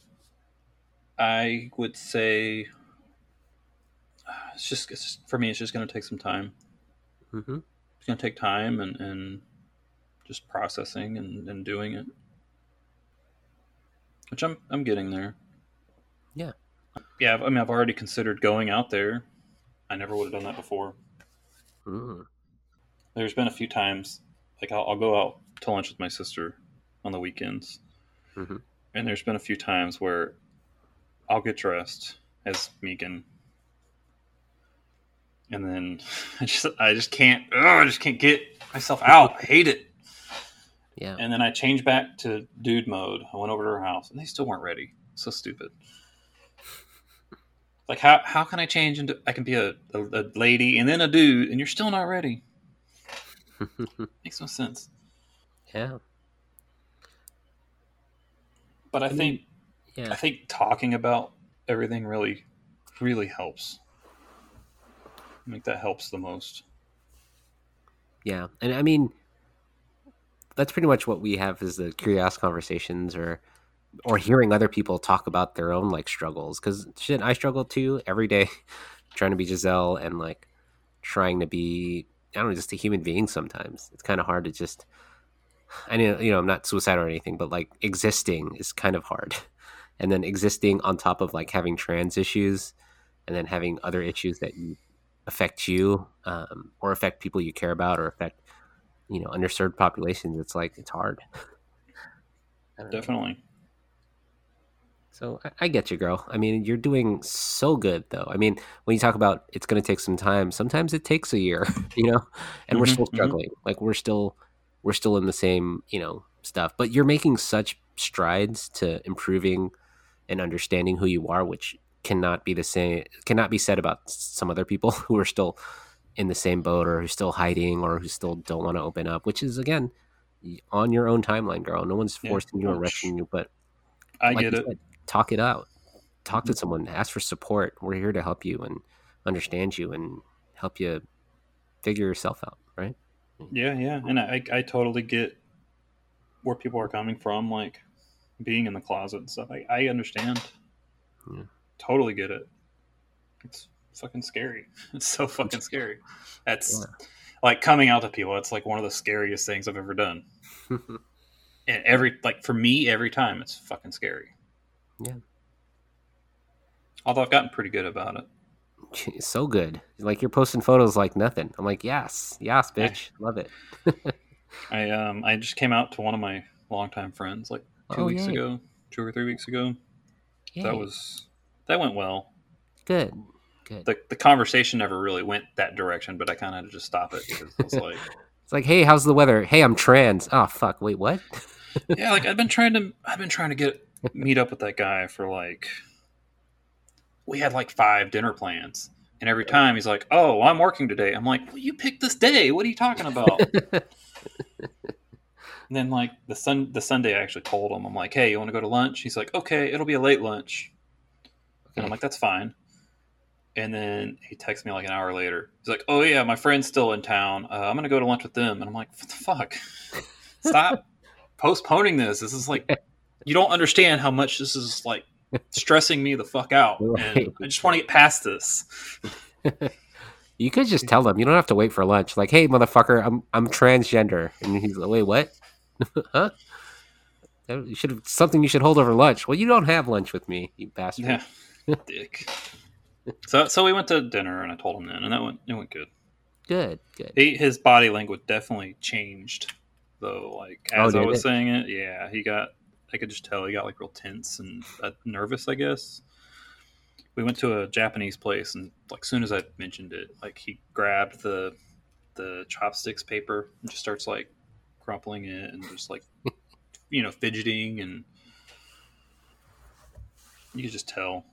I would say it's just it's, for me. It's just going to take some time. Mm-hmm. It's going to take time and, and just processing and, and doing it, which I'm I'm getting there. Yeah. Yeah. I mean, I've already considered going out there. I never would have done that before. Mm. There's been a few times, like I'll, I'll go out to lunch with my sister on the weekends, Mhm. and there's been a few times where I'll get dressed as Meegan, and then I just I just can't ugh, I just can't get myself out. I hate it. Yeah. And then I changed back to dude mode. I went over to her house, and they still weren't ready. So stupid. Like how how can I change into I can be a, a, a lady and then a dude, and you're still not ready. Makes no sense. yeah. But I mean, think I Yeah. think talking about everything really really helps. I think that helps the most. Yeah. And I mean, that's pretty much what we have is the curious conversations or or hearing other people talk about their own like struggles because shit i struggle too every day trying to be giselle and like trying to be i don't know just a human being sometimes it's kind of hard to just i know you know i'm not suicidal or anything but like existing is kind of hard and then existing on top of like having trans issues and then having other issues that affect you um, or affect people you care about or affect you know underserved populations it's like it's hard Definitely. know. So I, I get you, girl. I mean, you're doing so good, though. I mean, when you talk about it's going to take some time, sometimes it takes a year, you know, and we're Mhm, still mhm. struggling. Like we're still, we're still in the same, you know, stuff. But you're making such strides to improving and understanding who you are, which cannot be the same, cannot be said about some other people who are still in the same boat or who's still hiding or who still don't want to open up. Which is again on your own timeline, girl. No one's Yeah. forcing you or rushing you, but I like get it. said, talk it out. Talk Mm-hmm. to someone. Ask for support. We're here to help you and understand you and help you figure yourself out. Right? Yeah, yeah, and I I totally get where people are coming from, like being in the closet and stuff. I, I understand. Yeah. Totally get it. It's fucking scary. It's so fucking scary. That's Yeah. like coming out to people. It's like one of the scariest things I've ever done. And every like for me, every time it's fucking scary. Yeah. Although I've gotten pretty good about it. so good. Like you're posting photos like nothing. I'm like, yes, yes, bitch, love it. I um I just came out to one of my longtime friends like two Oh, weeks yay. ago, two or three weeks ago. Yay. That was that went well. good. Good. the, the conversation never really went that direction, but I kind of had to just stop it because it's like, It's like, hey, how's the weather? Hey, I'm trans. Oh fuck. Wait, what? yeah, like I've been trying to, I've been trying to get meet up with that guy for like, we had like five dinner plans, and every time he's like, "Oh, I'm working today." I'm like, "Well, you picked this day. What are you talking about?" and then like the sun, the Sunday, I actually told him, I'm like, "Hey, you want to go to lunch?" He's like, "Okay, it'll be a late lunch," and I'm like, "That's fine." And then he texts me like an hour later. He's like, "Oh yeah, my friend's still in town. Uh, I'm gonna go to lunch with them." And I'm like, "What the fuck? Stop postponing this. This is like, you don't understand how much this is like stressing me the fuck out, and Right. I just want to get past this." You could just tell them. You don't have to wait for lunch. Like, hey, motherfucker, I'm I'm transgender, and he's like, wait, what? huh? You should have something you should hold over lunch. Well, you don't have lunch with me, you bastard. Yeah, dick. So, so we went to dinner, and I told him then, and that went it went good. Good, good. He, his body language definitely changed, though. Like Oh, as I was it? saying it, yeah, he got. I could just tell he got like real tense and uh, nervous. I guess. We went to a Japanese place, and like soon as I mentioned it, like he grabbed the the chopsticks paper and just starts like crumpling it and just like you know fidgeting, and you could just tell.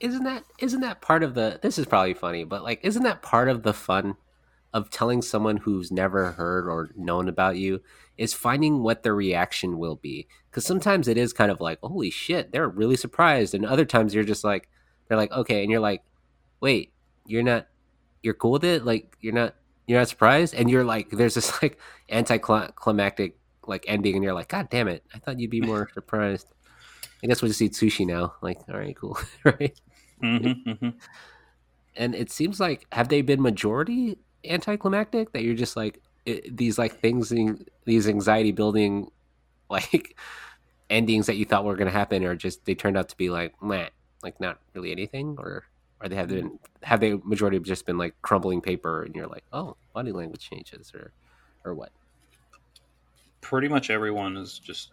Isn't that isn't that part of the? This is probably funny, but like, isn't that part of the fun of telling someone who's never heard or known about you is finding what their reaction will be? Because sometimes it is kind of like, holy shit, they're really surprised, and other times you're just like, they're like, okay, and you're like, wait, you're not, you're cool with it, like you're not, you're not surprised, and you're like, there's this like anticlimactic like ending, and you're like, god damn it, I thought you'd be more surprised. I guess we'll just eat sushi now. Like, all right, cool, right? hmm hmm and it seems like have they been majority anticlimactic that you're just like it, these like things in- these anxiety building like endings that you thought were going to happen or just they turned out to be like meh, like not really anything or or they have been have they majority have just been like crumbling paper and you're like oh body language changes or or what pretty much everyone has just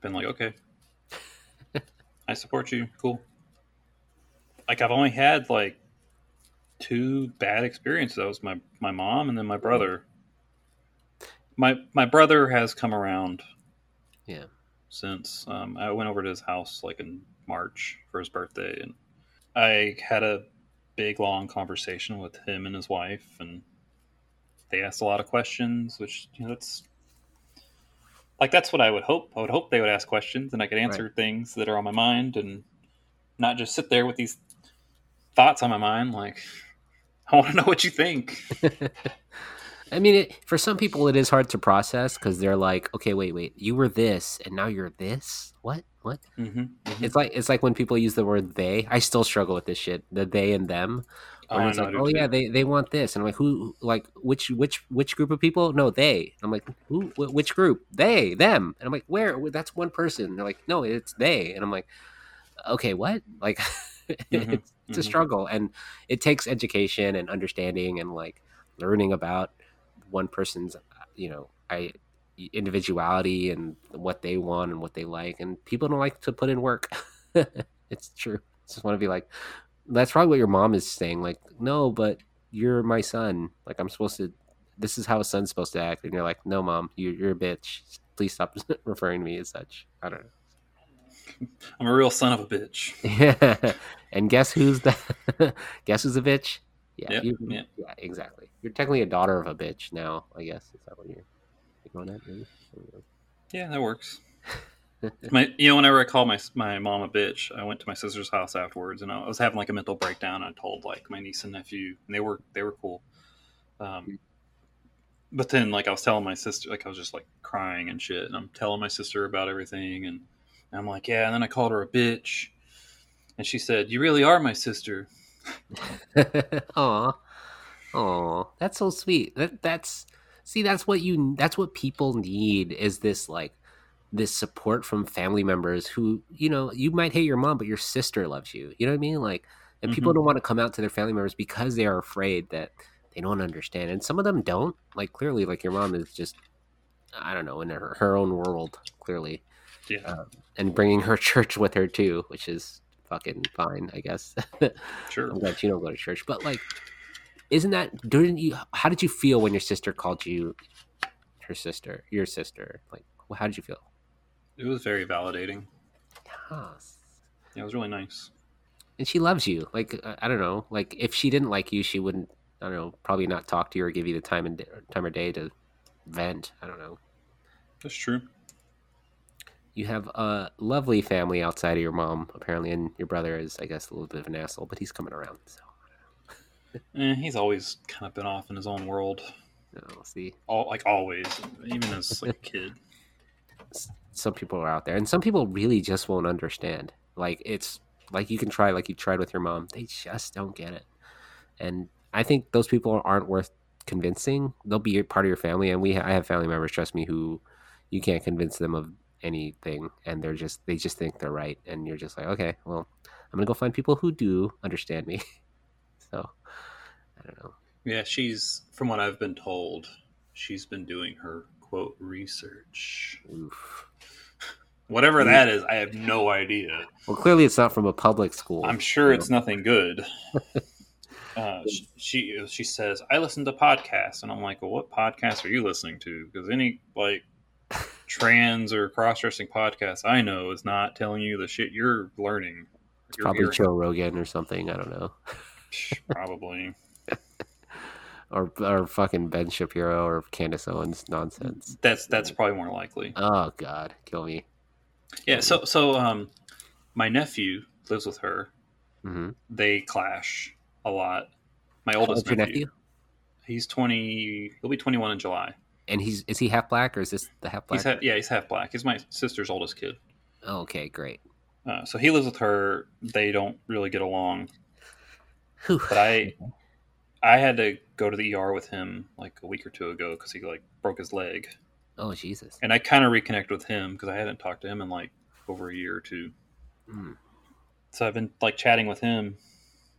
been like, okay, I support you. Cool. Like I've only had like two bad experiences. That was my my mom and then my brother. My my brother has come around yeah since um, I went over to his house like in March for his birthday, and I had a big long conversation with him and his wife, and they asked a lot of questions, which you know that's like that's what I would hope. I would hope they would ask questions, and I could answer things that are on my mind, and not just sit there with these thoughts on my mind. Like I want to know what you think. I mean, it, for some people, it is hard to process because they're like, okay, wait, wait, you were this, and now you're this. What? What? Mm-hmm. It's like it's like when people use the word they. I still struggle with this shit. The they and them. Oh, it's like, oh too. yeah, they, they want this, and I'm like, who? Like which which which group of people? No, they. I'm like, who? Wh- which group? They, them, and I'm like, where? That's one person. And they're like, no, it's they, and I'm like, okay, what? Like, Mhm, it's, it's a mhm. struggle, and it takes education and understanding and like learning about one person's, you know, I individuality and what they want and what they like, and people don't like to put in work. it's true. I Just want to be like, that's probably what your mom is saying. Like, no, but you're my son. Like, I'm supposed to. This is how a son's supposed to act, and you're like, no, mom, you, you're a bitch. Please stop referring to me as such. I don't know. I'm a real son of a bitch. Yeah. and guess who's the guess who's a bitch? Yeah, Yep, you- yeah. yeah, exactly. You're technically a daughter of a bitch now, I guess. Is that what you're, going at? Maybe? I don't know. Yeah, that works. my, you know, whenever I call my my mom a bitch, I went to my sister's house afterwards, and I was having like a mental breakdown. I told like my niece and nephew, and they were they were cool. Um, but then like I was telling my sister, like I was just like crying and shit, and I'm telling my sister about everything, and I'm like, yeah, and then I called her a bitch, and she said, "You really are my sister." Aw. Aw. That's so sweet. That that's see, that's what you that's what people need is this like this support from family members who, you know, you might hate your mom, but your sister loves you. You know what I mean? Like and people Mhm. don't want to come out to their family members because they are afraid that they don't understand. And some of them don't. Like clearly, like your mom is just I don't know, in her, her own world, clearly. Yeah, Uh, and bringing her church with her too, which is fucking fine, I guess. sure. I'm glad you don't go to church, but like, isn't that? Didn't you? How did you feel when your sister called you her sister, your sister? Like, how did you feel? It was very validating. Yes. Yeah, it was really nice. And she loves you. Like, uh, I don't know. Like, if she didn't like you, she wouldn't. I don't know. Probably not talk to you or give you the time and time of day to vent. I don't know. That's true. You have a lovely family outside of your mom, apparently, and your brother is, I guess, a little bit of an asshole, but he's coming around. So, Eh, he's always kind of been off in his own world. know, see. all like always, even as like a kid. some people are out there and some people really just won't understand like it's like you can try like you tried with your mom they just don't get it and i think those people aren't worth convincing they'll be part of your family and we i have family members trust me who you can't convince them of anything and they're just they just think they're right and you're just like okay well i'm gonna go find people who do understand me so i don't know Yeah, she's from what I've been told, she's been doing her quote research. Oof. Whatever that is, I have no idea. well clearly it's not from a public school I'm sure so- it's nothing good. Uh, she she says I listen to podcasts, and I'm like, well, what podcasts are you listening to? Because any like trans or cross dressing podcasts I know is not telling you the shit you're learning. it's You're probably hearing. joe rogan or something i don't know probably. or or fucking Ben Shapiro or Candace Owens nonsense. That's that's probably more likely. Oh God, kill me. Yeah. So so um, my nephew lives with her. hmm They clash a lot. My How oldest nephew, nephew? He's twenty. He'll be twenty-one in July. And he's is he half black or is this the half black? He's half, yeah, he's half black. He's my sister's oldest kid. Oh, okay, great. Uh, so he lives with her. They don't really get along. Whew. But I, I had to go to the ER with him like a week or two ago because he like broke his leg, oh Jesus. and I kind of reconnect with him because I hadn't talked to him in like over a year or two. Mm. So I've been like chatting with him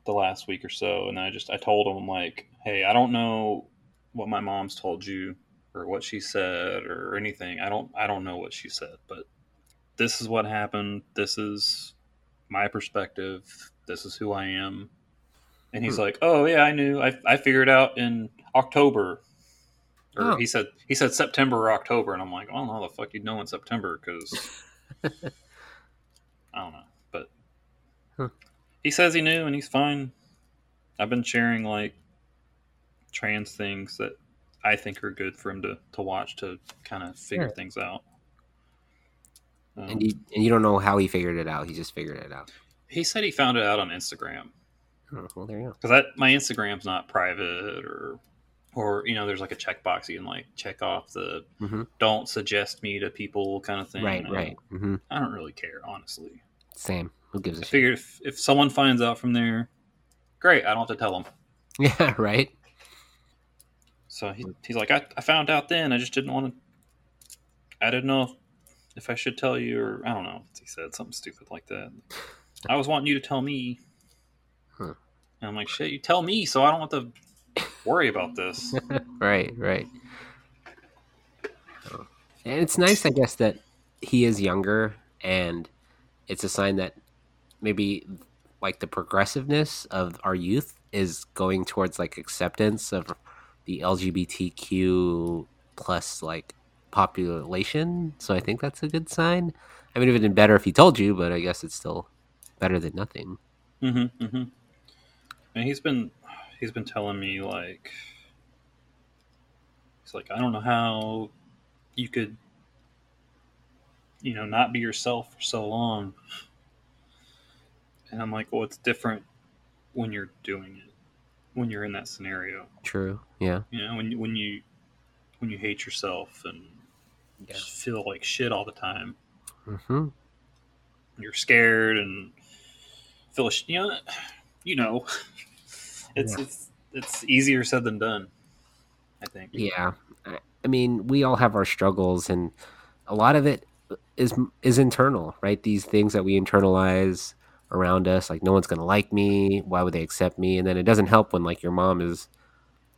the last week or so, and then I just I told him like, hey, I don't know what my mom's told you or what she said or anything. I don't I don't know what she said, but this is what happened. This is my perspective. This is who I am. And he's Hmm. like, "Oh yeah, I knew. I I figured out in October." Or Oh. he said he said September or October, and I'm like, "I don't know how the fuck you'd know in September because I don't know." But Huh. he says he knew, and he's fine. I've been sharing like trans things that I think are good for him to to watch to kind of figure Sure. things out. Um, And you and you don't know how he figured it out. He just figured it out. he said he found it out on Instagram. Oh, well, there you go. because that my Instagram's not private or or you know there's like a checkbox you can like check off the Mhm. don't suggest me to people kind of thing. Right, I right. don't- hmm I don't really care honestly. Same. Who gives a I shit? figured if if someone finds out from there, great. I don't have to tell them. Yeah, right. So he, he's like, I, I found out then. I just didn't want to. I didn't know if, if I should tell you or I don't know. He said something stupid like that. I was wanting you to tell me. Huh. And I'm like, shit, you tell me, so I don't have to worry about this. right, right. And it's nice, I guess, that he is younger, and it's a sign that maybe like the progressiveness of our youth is going towards like acceptance of the LGBTQ plus like population. So I think that's a good sign. I mean, it would have been better if he told you, but I guess it's still better than nothing. Mm-hmm. Mm-hmm. And he's been he's been telling me like he's like I don't know how you could you know not be yourself for so long. And I'm like, well, it's different when you're doing it, when you're in that scenario. True. Yeah. You know, when you when you when you hate yourself and Yeah. just feel like shit all the time. hmm You're scared and feel sh- you know you know it's Yeah. it's it's easier said than done. I think. Yeah. I, I mean, we all have our struggles, and a lot of it is is internal, right? These things that we internalize around us, like no one's gonna like me. Why would they accept me? And then it doesn't help when like your mom is,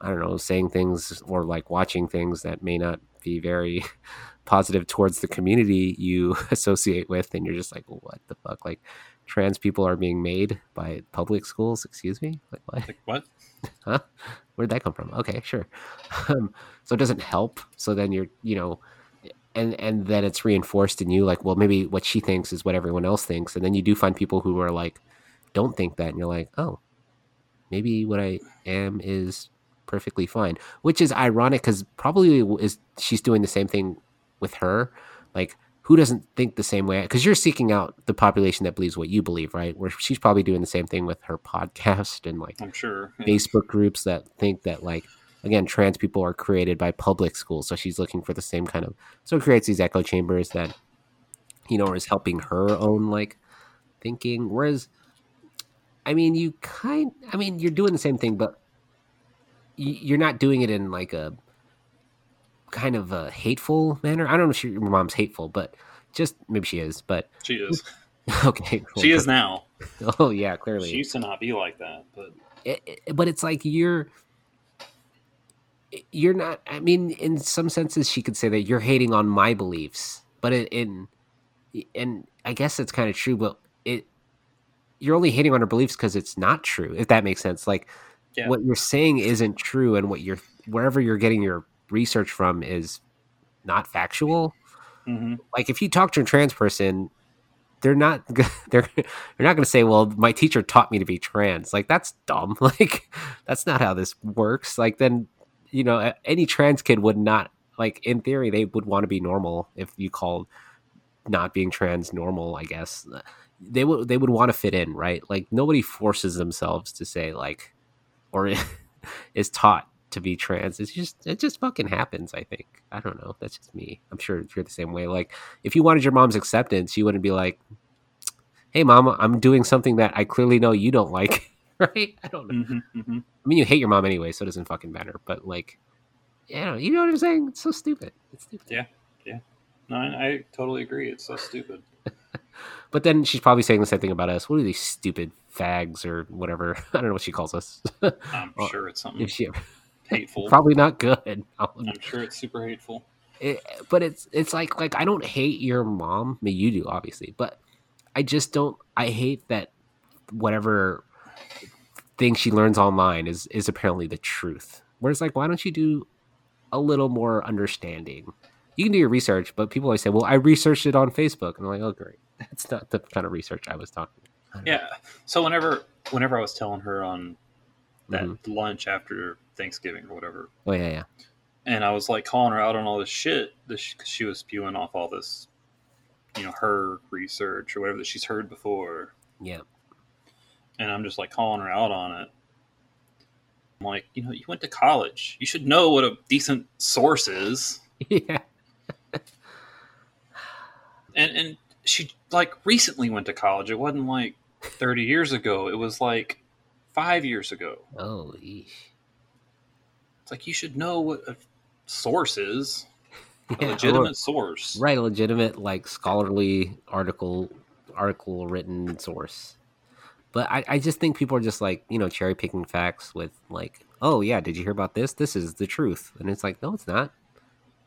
I don't know, saying things or like watching things that may not be very positive towards the community you associate with, and you're just like, what the fuck? Like, trans people are being made by public schools? Excuse me? Like what? Like what? huh? Where'd that come from? Okay, sure. Um, so it doesn't help. So then you're, you know, and and then it's reinforced in you, like, well, maybe what she thinks is what everyone else thinks, and then you do find people who are like, don't think that, and you're like, oh, maybe what I am is perfectly fine, which is ironic because probably is she's doing the same thing with her, like. Who doesn't think the same way? Because you're seeking out the population that believes what you believe, right? Where she's probably doing the same thing with her podcast and like I'm sure. yeah. Facebook groups that think that like again trans people are created by public schools so she's looking for the same kind of so it creates these echo chambers that you know is helping her own like thinking whereas I mean you kind I mean you're doing the same thing but you're not doing it in like a kind of a hateful manner I don't know if she, your mom's hateful but just maybe she is but She is. okay cool. She is now. oh yeah clearly She used to not be like that, but it, it- but it's like you're you're not i mean in some senses she could say that you're hating on my beliefs but in, in and i guess it's kind of true but it you're only hating on her beliefs because it's not true if that makes sense. Like Yeah. what you're saying isn't true and what you're wherever you're getting your research from is not factual. Hmm like if you talk to a trans person they're not they're they're not going to say well my teacher taught me to be trans. Like that's dumb. Like that's not how this works. Like then you know any trans kid would not like in theory they would want to be normal if you called not being trans normal i guess. They would they would want to fit in right? Like nobody forces themselves to say like or is taught to be trans. It's just it just fucking happens i think. I don't know. That's just me. I'm sure you're the same way. Like if you wanted your mom's acceptance you wouldn't be like hey mom i'm doing something that i clearly know you don't like right i don't know hmm hmm i mean you hate your mom anyway so it doesn't fucking matter but like yeah you know what i'm saying it's so stupid it's stupid Yeah. Yeah. No, I, I totally agree. It's so stupid. but then she's probably saying the same thing about us what are these stupid fags or whatever i don't know what she calls us I'm Well, sure it's something if she hateful. probably not good I'm sure it's super hateful. it, but it's it's like like I don't hate your mom. I mean, you do obviously, but I just don't. I hate that whatever thing she learns online is is apparently the truth. Whereas like, why don't you do a little more understanding? You can do your research, but people always say, "Well, I researched it on Facebook," and I'm like, "Oh, great, that's not the kind of research I was talking." about. Yeah. So whenever whenever I was telling her on that Mhm. lunch after Thanksgiving or whatever, Oh yeah, yeah. and I was like calling her out on all this shit that she, 'cause she was spewing off all this, you know, her research or whatever that she's heard before, Yeah. And I'm just like calling her out on it. I'm like, you know, you went to college. You should know what a decent source is. yeah. And and she like recently went to college. It wasn't like 30 years ago. It was like 5 years ago. Oh, eesh. It's like you should know what a source is. A Yeah, or- legitimate source. right a legitimate like scholarly article article written source but I, I just think people are just like you know cherry picking facts with like oh yeah did you hear about this this is the truth and it's like no it's not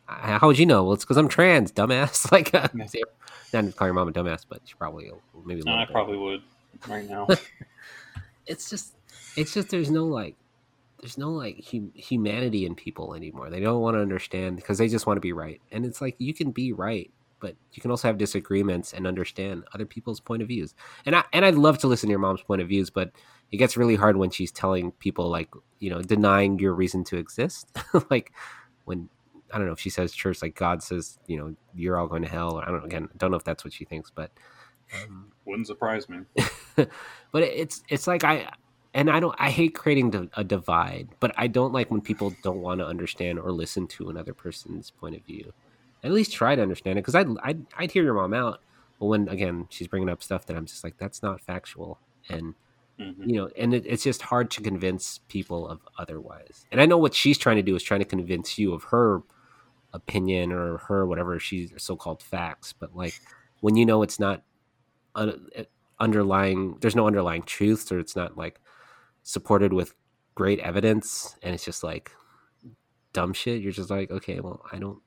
"How would you know?" Well, it's because I'm trans, dumbass. like, uh, Yeah. not calling your mom a dumbass, but she probably maybe. No, I bit. probably would right now. It's just, it's just there's no like, there's no like hum- humanity in people anymore. They don't want to understand because they just want to be right, and it's like you can be right, but you can also have disagreements and understand other people's point of views. And I and I'd love to listen to your mom's point of views, but it gets really hard when she's telling people like you know denying your reason to exist, like when. I don't know if she says church like God says, you know, you're all going to hell. Or I don't know. Again, don't know if that's what she thinks, but um, Wouldn't surprise me. but it's it's like I and I don't I hate creating a divide, but I don't like when people don't want to understand or listen to another person's point of view. At least try to understand it because I'd, I'd I'd hear your mom out, but when again she's bringing up stuff that I'm just like that's not factual, and Mhm. you know, and it, it's just hard to convince people of otherwise. And I know what she's trying to do is trying to convince you of her opinion or her whatever she's so-called facts, but like when you know it's not underlying, there's no underlying truths, or it's not like supported with great evidence, and it's just like dumb shit. You're just like, okay, well, I don't.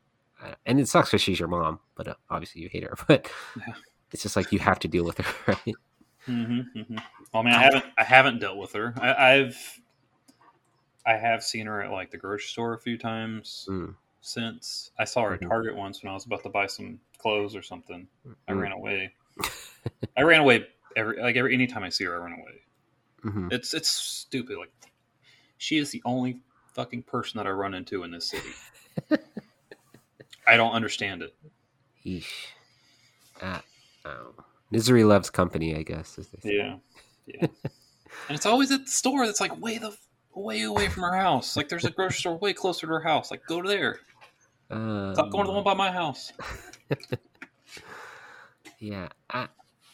And it sucks because she's your mom, but uh, obviously you hate her. But Yeah. it's just like you have to deal with her, right? hmm hmm Well, I mean, I haven't I haven't dealt with her. I, I've I have seen her at like the grocery store a few times Mm. since. I saw her at Mhm. Target once when I was about to buy some clothes or something. I Mm. ran away. I ran away every like every anytime I see her, I run away. hmm It's it's stupid. Like she is the only fucking person that I run into in this city. I don't understand it. Yeesh. Ah, oh. Misery loves company, I guess. As they say. Yeah, yeah. and it's always at the store that's like way the way away from her house. Like there's a grocery store way closer to her house. Like go to there. Um, Stop going to the one by my house. Yeah, I,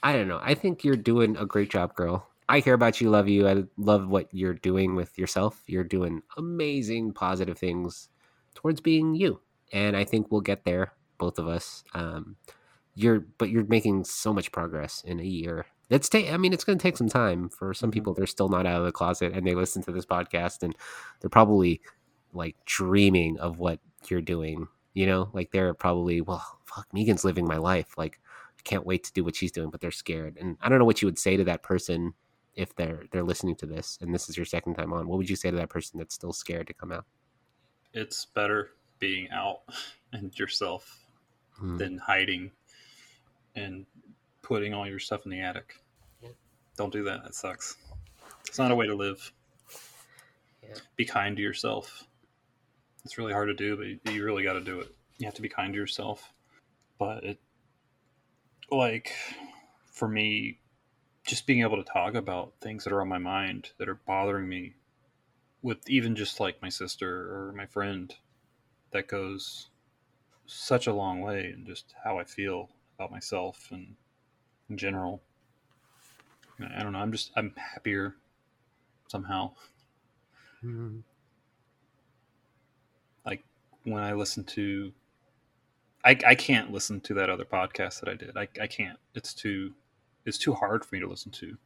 I don't know. I think you're doing a great job, girl. I care about you, love you. I love what you're doing with yourself. You're doing amazing, positive things towards being you, and I think we'll get there, both of us. Um, you're, but you're making so much progress in a year. It's take. I mean, it's going to take some time for some Mhm. people. They're still not out of the closet, and they listen to this podcast, and they're probably like dreaming of what you're doing. You know, like they're probably, well, fuck, Meegan's living my life. Like, I can't wait to do what she's doing, but they're scared. And I don't know what you would say to that person if they're they're listening to this, and this is your second time on. What would you say to that person that's still scared to come out? It's better being out and yourself Hmm. than hiding and putting all your stuff in the attic. Yeah. Don't do that. That sucks. It's not a way to live. Yeah. Be kind to yourself. It's really hard to do, but you- you really got to do it. You have to be kind to yourself. But it, like, for me, just being able to talk about things that are on my mind that are bothering me with even just like my sister or my friend, that goes such a long way in just how I feel about myself and in general. I don't know. I'm just I'm happier somehow. Hmm. Like when I listen to, I I can't listen to that other podcast that I did. I I can't. It's too it's too hard for me to listen to.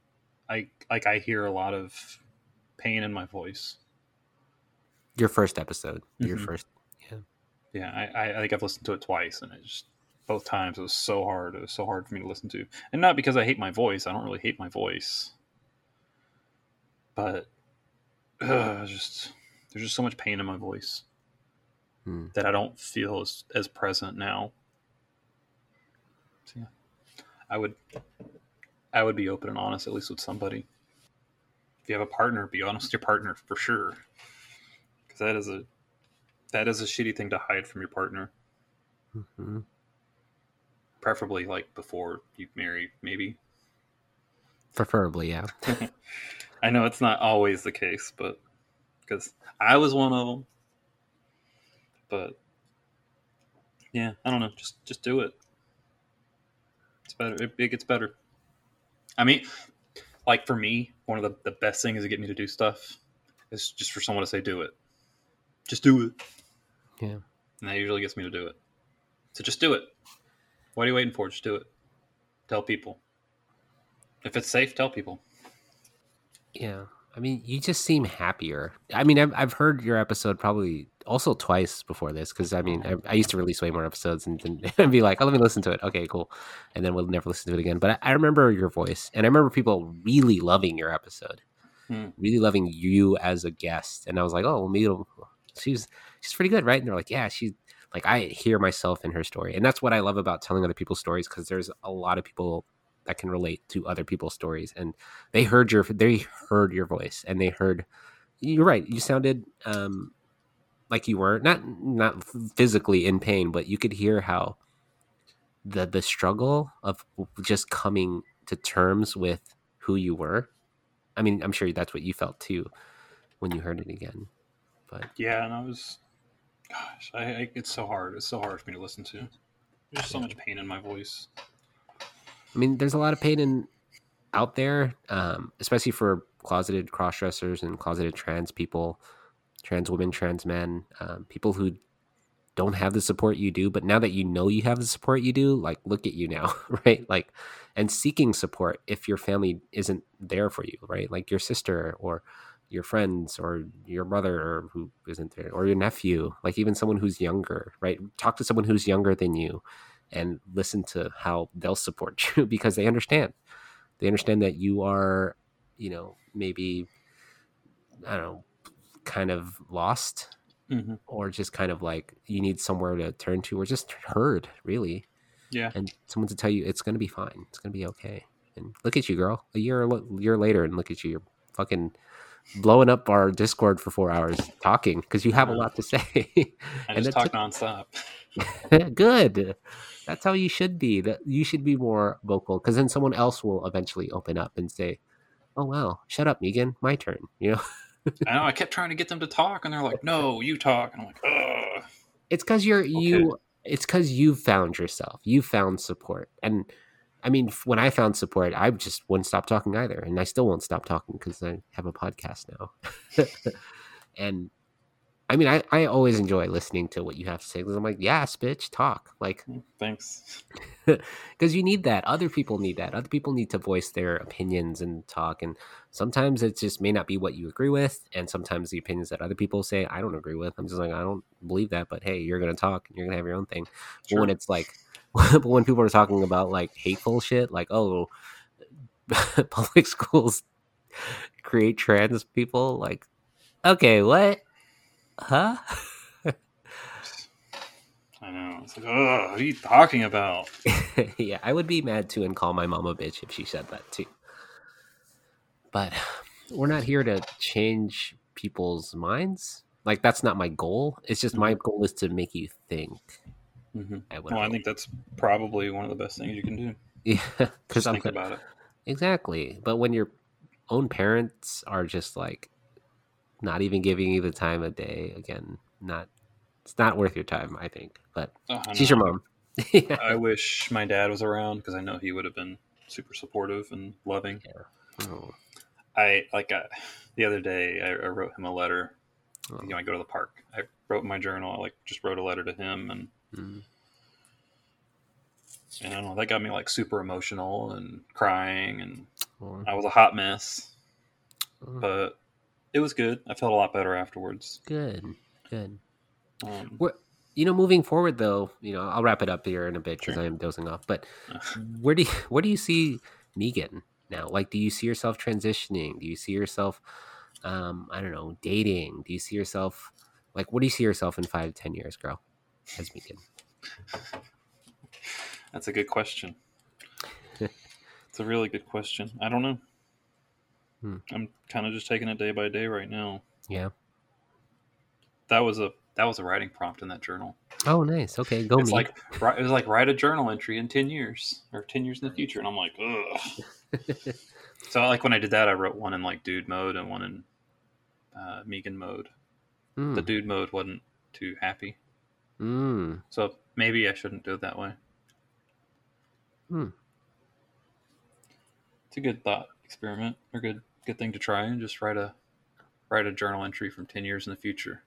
I like I hear a lot of pain in my voice. Your first episode. Your Mhm. first. Yeah, I, I think I've listened to it twice, and it just both times it was so hard. It was so hard for me to listen to, and not because I hate my voice. I don't really hate my voice, but uh, just there's just so much pain in my voice Hmm. that I don't feel as as present now. So yeah, I would I would be open and honest at least with somebody. If you have a partner, be honest with your partner for sure, because that is a that is a shitty thing to hide from your partner. Mhm. Preferably like before you marry, maybe. Preferably, yeah. I know it's not always the case, but because I was one of them. But yeah, I don't know. Just just do it. It's better. It, it gets better. I mean, like for me, one of the, the best things to get me to do stuff is just for someone to say, "Do it." Just do it. Yeah. And that usually gets me to do it. So just do it. What are you waiting for? Just do it. Tell people. If it's safe, tell people. Yeah. I mean, you just seem happier. I mean, I've, I've heard your episode probably also twice before this because I mean I, I used to release way more episodes and then and be like, oh, let me listen to it. Okay, cool, and then we'll never listen to it again. But I, I remember your voice, and I remember people really loving your episode, Hmm. really loving you as a guest. And I was like, oh, well, maybe she's she's pretty good, right? And they're like, yeah, she's like I hear myself in her story, and that's what I love about telling other people's stories because there's a lot of people that can relate to other people's stories, and they heard your they heard your voice, and they heard you're right. You sounded um, like you were not not physically in pain, but you could hear how the the struggle of just coming to terms with who you were. I mean, I'm sure that's what you felt too when you heard it again. But Yeah, and I was, gosh, I, I it's so hard. It's so hard for me to listen to. There's so much pain in my voice. I mean, there's a lot of pain in out there, um, especially for closeted cross dressers and closeted trans people, trans women, trans men, um, people who don't have the support you do. But now that you know you have the support you do, like look at you now, right? Like, and seeking support if your family isn't there for you, right? Like your sister or your friends or your brother or who isn't there or your nephew, like even someone who's younger, right? Talk to someone who's younger than you and listen to how they'll support you because they understand. They understand that you are, you know, maybe I don't know, kind of lost hmm or just kind of like you need somewhere to turn to or just heard, really. Yeah, And someone to tell you it's going to be fine. It's going to be okay. And look at you, girl. A year lo- year later and look at you. You're fucking blowing up our Discord for 4 hours talking because you have a lot to say. I And just talk took- nonstop. Good. That's how you should be. That you should be more vocal because then someone else will eventually open up and say, "Oh wow, shut up, Meegan. My turn." You know, I know. I kept trying to get them to talk, and they're like, "No, you talk." And I'm like, "Ugh." it's because you're you. It's because you found yourself. You found support, and I mean, when I found support, I just wouldn't stop talking either, and I still won't stop talking because I have a podcast now. and I mean, I, I always enjoy listening to what you have to say because I'm like, yes, bitch, talk. Like, mm, Thanks. because you need that other people need that other people need to voice their opinions and talk and sometimes it just may not be what you agree with and sometimes the opinions that other people say i don't agree with i'm just like i don't believe that but hey you're gonna talk and you're gonna have your own thing but when it's like but when people are talking about like hateful shit like oh public schools create trans people like okay what huh I know. It's like, "Ugh, what are you talking about?" yeah, I would be mad too and call my mom a bitch if she said that too. But we're not here to change people's minds. Like that's not my goal. It's just mm-hmm. my goal is to make you think. Hmm I would Well, I think that's probably one of the best things you can do. yeah, because Just I'm think about it. exactly. But when your own parents are just like not even giving you the time of day, again, not it's not worth your time. I think. But Oh, I she's your mom. yeah. I wish my dad was around because I know he would have been super supportive and loving. Oh, I like uh, the other day I, I wrote him a letter. oh, You know, I go to the park. I wrote in my journal. I like just wrote a letter to him, and mm, and I don't know that got me like super emotional and crying, and oh, I was a hot mess, oh, but it was good. I felt a lot better afterwards. good. Good. Um, Where, you know, moving forward though, you know, I'll wrap it up here in a bit because Sure. I am dozing off. But where do you, where do you see Meegan now? Like, do you see yourself transitioning? Do you see yourself, um, I don't know, dating? Do you see yourself like what do you see yourself in five, ten years, girl, as Meegan? That's a good question. it's a really good question. I don't know. Hmm. I'm kind of just taking it day by day right now. Yeah. That was a that was a writing prompt in that journal. Oh, nice. Okay, go it's me. like it was like write a journal entry in ten years or ten years in the future, and I'm like, ugh. so like when I did that, I wrote one in like dude mode and one in uh, Meegan mode. mm, The dude mode wasn't too happy, mm, so maybe I shouldn't do it that way. Hmm. It's a good thought experiment or good good thing to try and just write a write a journal entry from ten years in the future.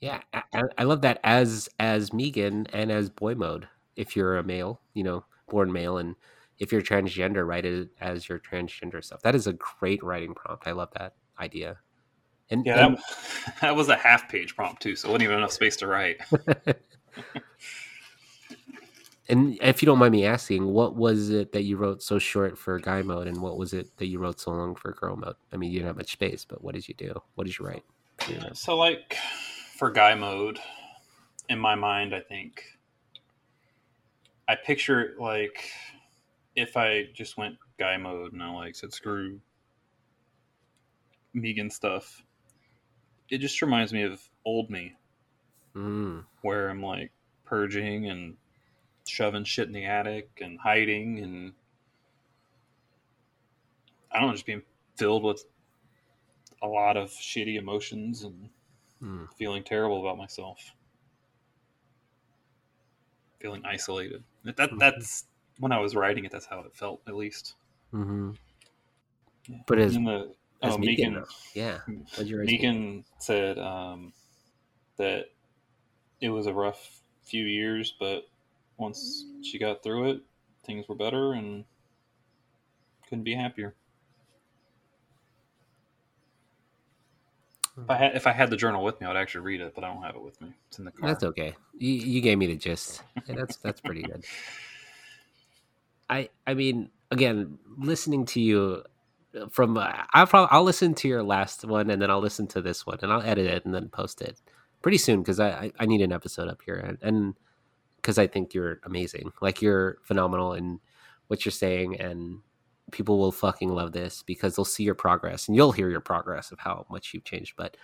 Yeah, I, I- I love that as as Meegan and as boy mode. If you're a male, you know, born male, and if you're transgender, write it as your transgender self. That is a great writing prompt. I love that idea. And, Yeah, and that, that was a half page prompt too, so it wasn't even enough space to write. And if you don't mind me asking, what was it that you wrote so short for guy mode, and what was it that you wrote so long for girl mode? I mean, you didn't have much space, but what did you do? What did you write? So, like for guy mode, in my mind, I think I picture it like if I just went guy mode and I like said screw Meegan stuff. It just reminds me of old me, Mm, where I'm like purging and shoving shit in the attic and hiding and I don't know, just being filled with a lot of shitty emotions and mm, feeling terrible about myself, feeling isolated. That, Mhm. that's when I was writing it. That's how it felt, at least. hmm Yeah. But as, the, oh, Meegan, Meegan, yeah, Meegan? Said um, that it was a rough few years, but once she got through it, things were better and couldn't be happier. If I had if I had the journal with me, I'd actually read it, but I don't have it with me. It's in the car. That's okay. You, you gave me the gist. Yeah, that's that's pretty good. I I mean, again, listening to you from uh, I'll probably I'll listen to your last one and then I'll listen to this one and I'll edit it and then post it pretty soon because I, I I need an episode up here and because I think you're amazing. Like you're phenomenal in what you're saying and people will fucking love this because they'll see your progress and you'll hear your progress of how much you've changed. But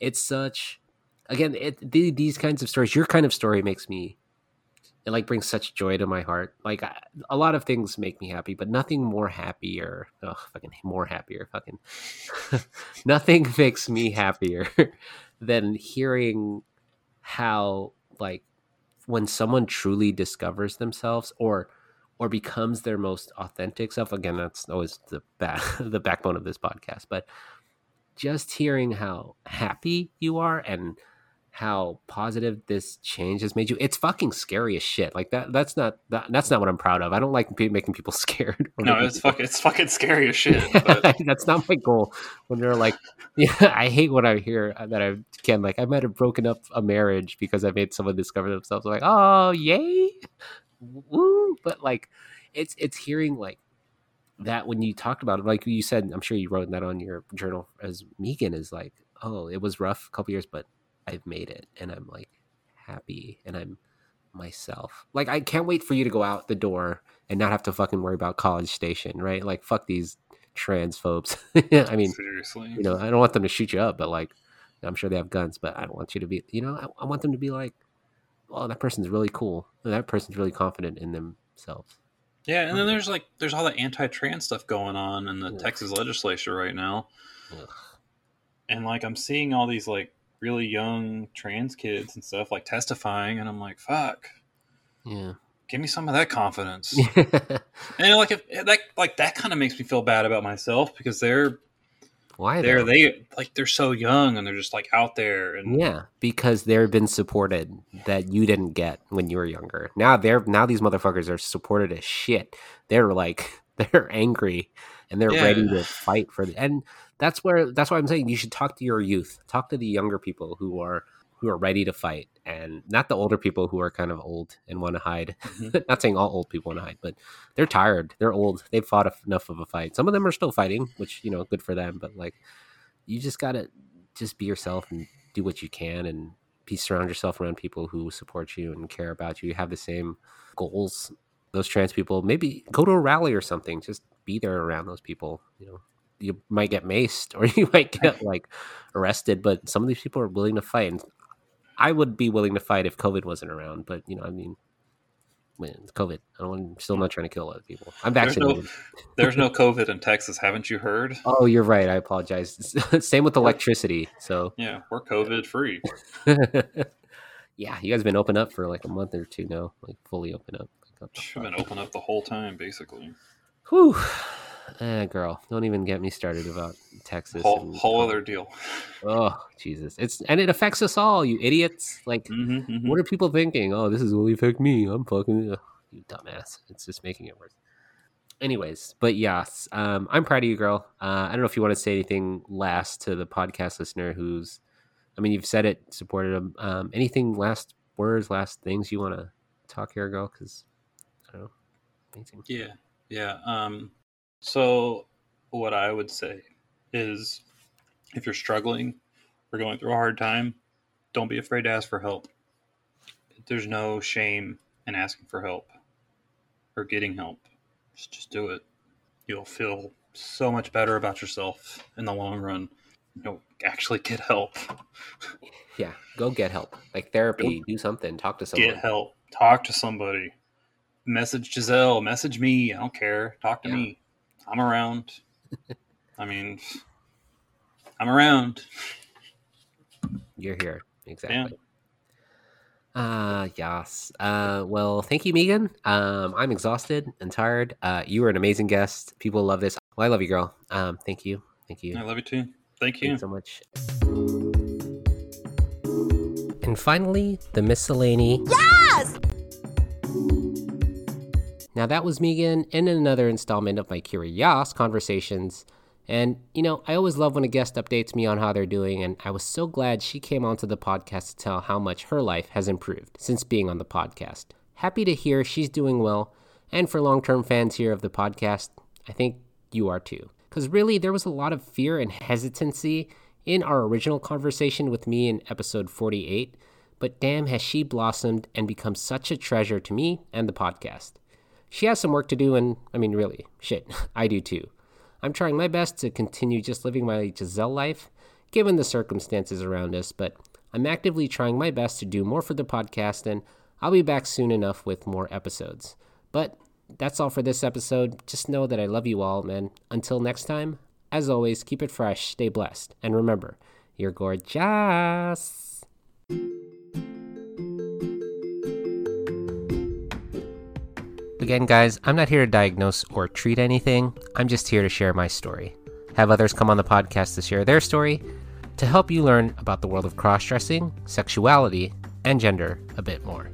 it's such again it, the, these kinds of stories your kind of story makes me it like brings such joy to my heart. Like I, a lot of things make me happy but nothing more happier oh fucking more happier fucking nothing makes me happier than hearing how like when someone truly discovers themselves or or becomes their most authentic self again that's always the back the backbone of this podcast but just hearing how happy you are and how positive this change has made you. It's fucking scary as shit. Like that that's not that, that's not what i'm proud of. I don't like pe- making people scared. No, it's people- fucking it's fucking scary as shit. But that's not my goal. When they're like yeah i hate when i hear uh, that i can like i might have broken up a marriage because i made someone discover themselves. I'm like oh yay. Woo. But like it's it's hearing like that when you talked about it like you said i'm sure you wrote that on your journal as meegan is like oh it was rough a couple years but i've made it and i'm like happy and i'm myself. Like i can't wait for you to go out the door and not have to fucking worry about college station right? Like fuck these transphobes i mean seriously, you know i don't want them to shoot you up but like i'm sure they have guns but i don't want you to be you know i, I want them to be like oh that person's really cool. That person's really confident in themselves. Yeah. And then mm. there's like there's all the anti-trans stuff going on in the. Texas legislature right now, and like I'm seeing all these like really young trans kids and stuff like testifying, and I'm like, fuck, yeah give me some of that confidence. and like if eh, that like that kind of makes me feel bad about myself because they're why they're though? they like they're so young and they're just like out there and Yeah, because they've been supported that you didn't get when you were younger. Now they're now these motherfuckers are supported as shit. They're like they're angry and they're ready to fight for the and that's where that's why I'm saying you should talk to your youth. Talk to the younger people who are who are ready to fight and not the older people who are kind of old and want to hide. Mhm. not saying all old people want to hide, but they're tired. They're old. They've fought enough of a fight. Some of them are still fighting, which, you know, good for them, but like you just got to just be yourself and do what you can and be surround yourself around people who support you and care about you. You have the same goals. Those trans people, maybe go to a rally or something. Just be there around those people. You know, you might get maced or you might get like arrested, but some of these people are willing to fight. And I would be willing to fight if COVID wasn't around, but you know, I mean, when it's COVID, I don't, I'm still not trying to kill other people. I'm There's no- vaccinated. there's no covid in texas haven't you heard Oh, you're right. I apologize. Same with electricity. So yeah we're covid free yeah, you guys have been open up for like a month or two now, like fully open up. Like, what the I've been open up the whole time basically Whew. Eh, girl, don't even get me started about Texas. whole, and- whole other deal Oh, Jesus! It's and it affects us all, you idiots. Like, Mhm, mhm. what are people thinking? Oh, this is only affect me. I'm fucking ugh, you dumbass. It's just making it worse. anyways, but yes, um, I'm proud of you, girl. Uh, I don't know if you want to say anything last to the podcast listener who's, I mean, you've said it, supported him. Um, anything last words, last things you want to talk here, girl? Because I don't know. Anything. Yeah, yeah. Um, so what I would say is, if you're struggling or going through a hard time, don't be afraid to ask for help. There's no shame in asking for help or getting help. Just, just do it. You'll feel so much better about yourself in the long run. You'll actually get help. Yeah, go get help. Like therapy, do something. Talk to someone. Get help. Talk to somebody. Message Giselle. Message me. I don't care. Talk to Yeah. me. I'm around. I mean, I'm around. You're here. Exactly. Uh yes. Uh well, thank you, Meegan. Um I'm exhausted and tired. Uh you were an amazing guest. People love this. Well, I love you, girl. Um thank you. Thank you. I love you too. Thank Thank you. you so much. And finally, the miscellany. Yes! Now that was Meegan in another installment of my Curious conversations. And you know, I always love when a guest updates me on how they're doing, and I was so glad she came onto the podcast to tell how much her life has improved since being on the podcast. Happy to hear she's doing well, and for long-term fans here of the podcast, I think you are too. Because really, there was a lot of fear and hesitancy in our original conversation with me in episode 48, but damn, has she blossomed and become such a treasure to me and the podcast. She has some work to do, and I mean, really, shit, I do too. I'm trying my best to continue just living my Giselle life, given the circumstances around us, but I'm actively trying my best to do more for the podcast, and I'll be back soon enough with more episodes. But that's all for this episode. Just know that I love you all, and until next time, as always, keep it fresh, stay blessed, and remember, you're gorgeous. Again, guys, I'm not here to diagnose or treat anything. I'm just here to share my story. Have others come on the podcast to share their story to help you learn about the world of cross dressing, sexuality, and gender a bit more.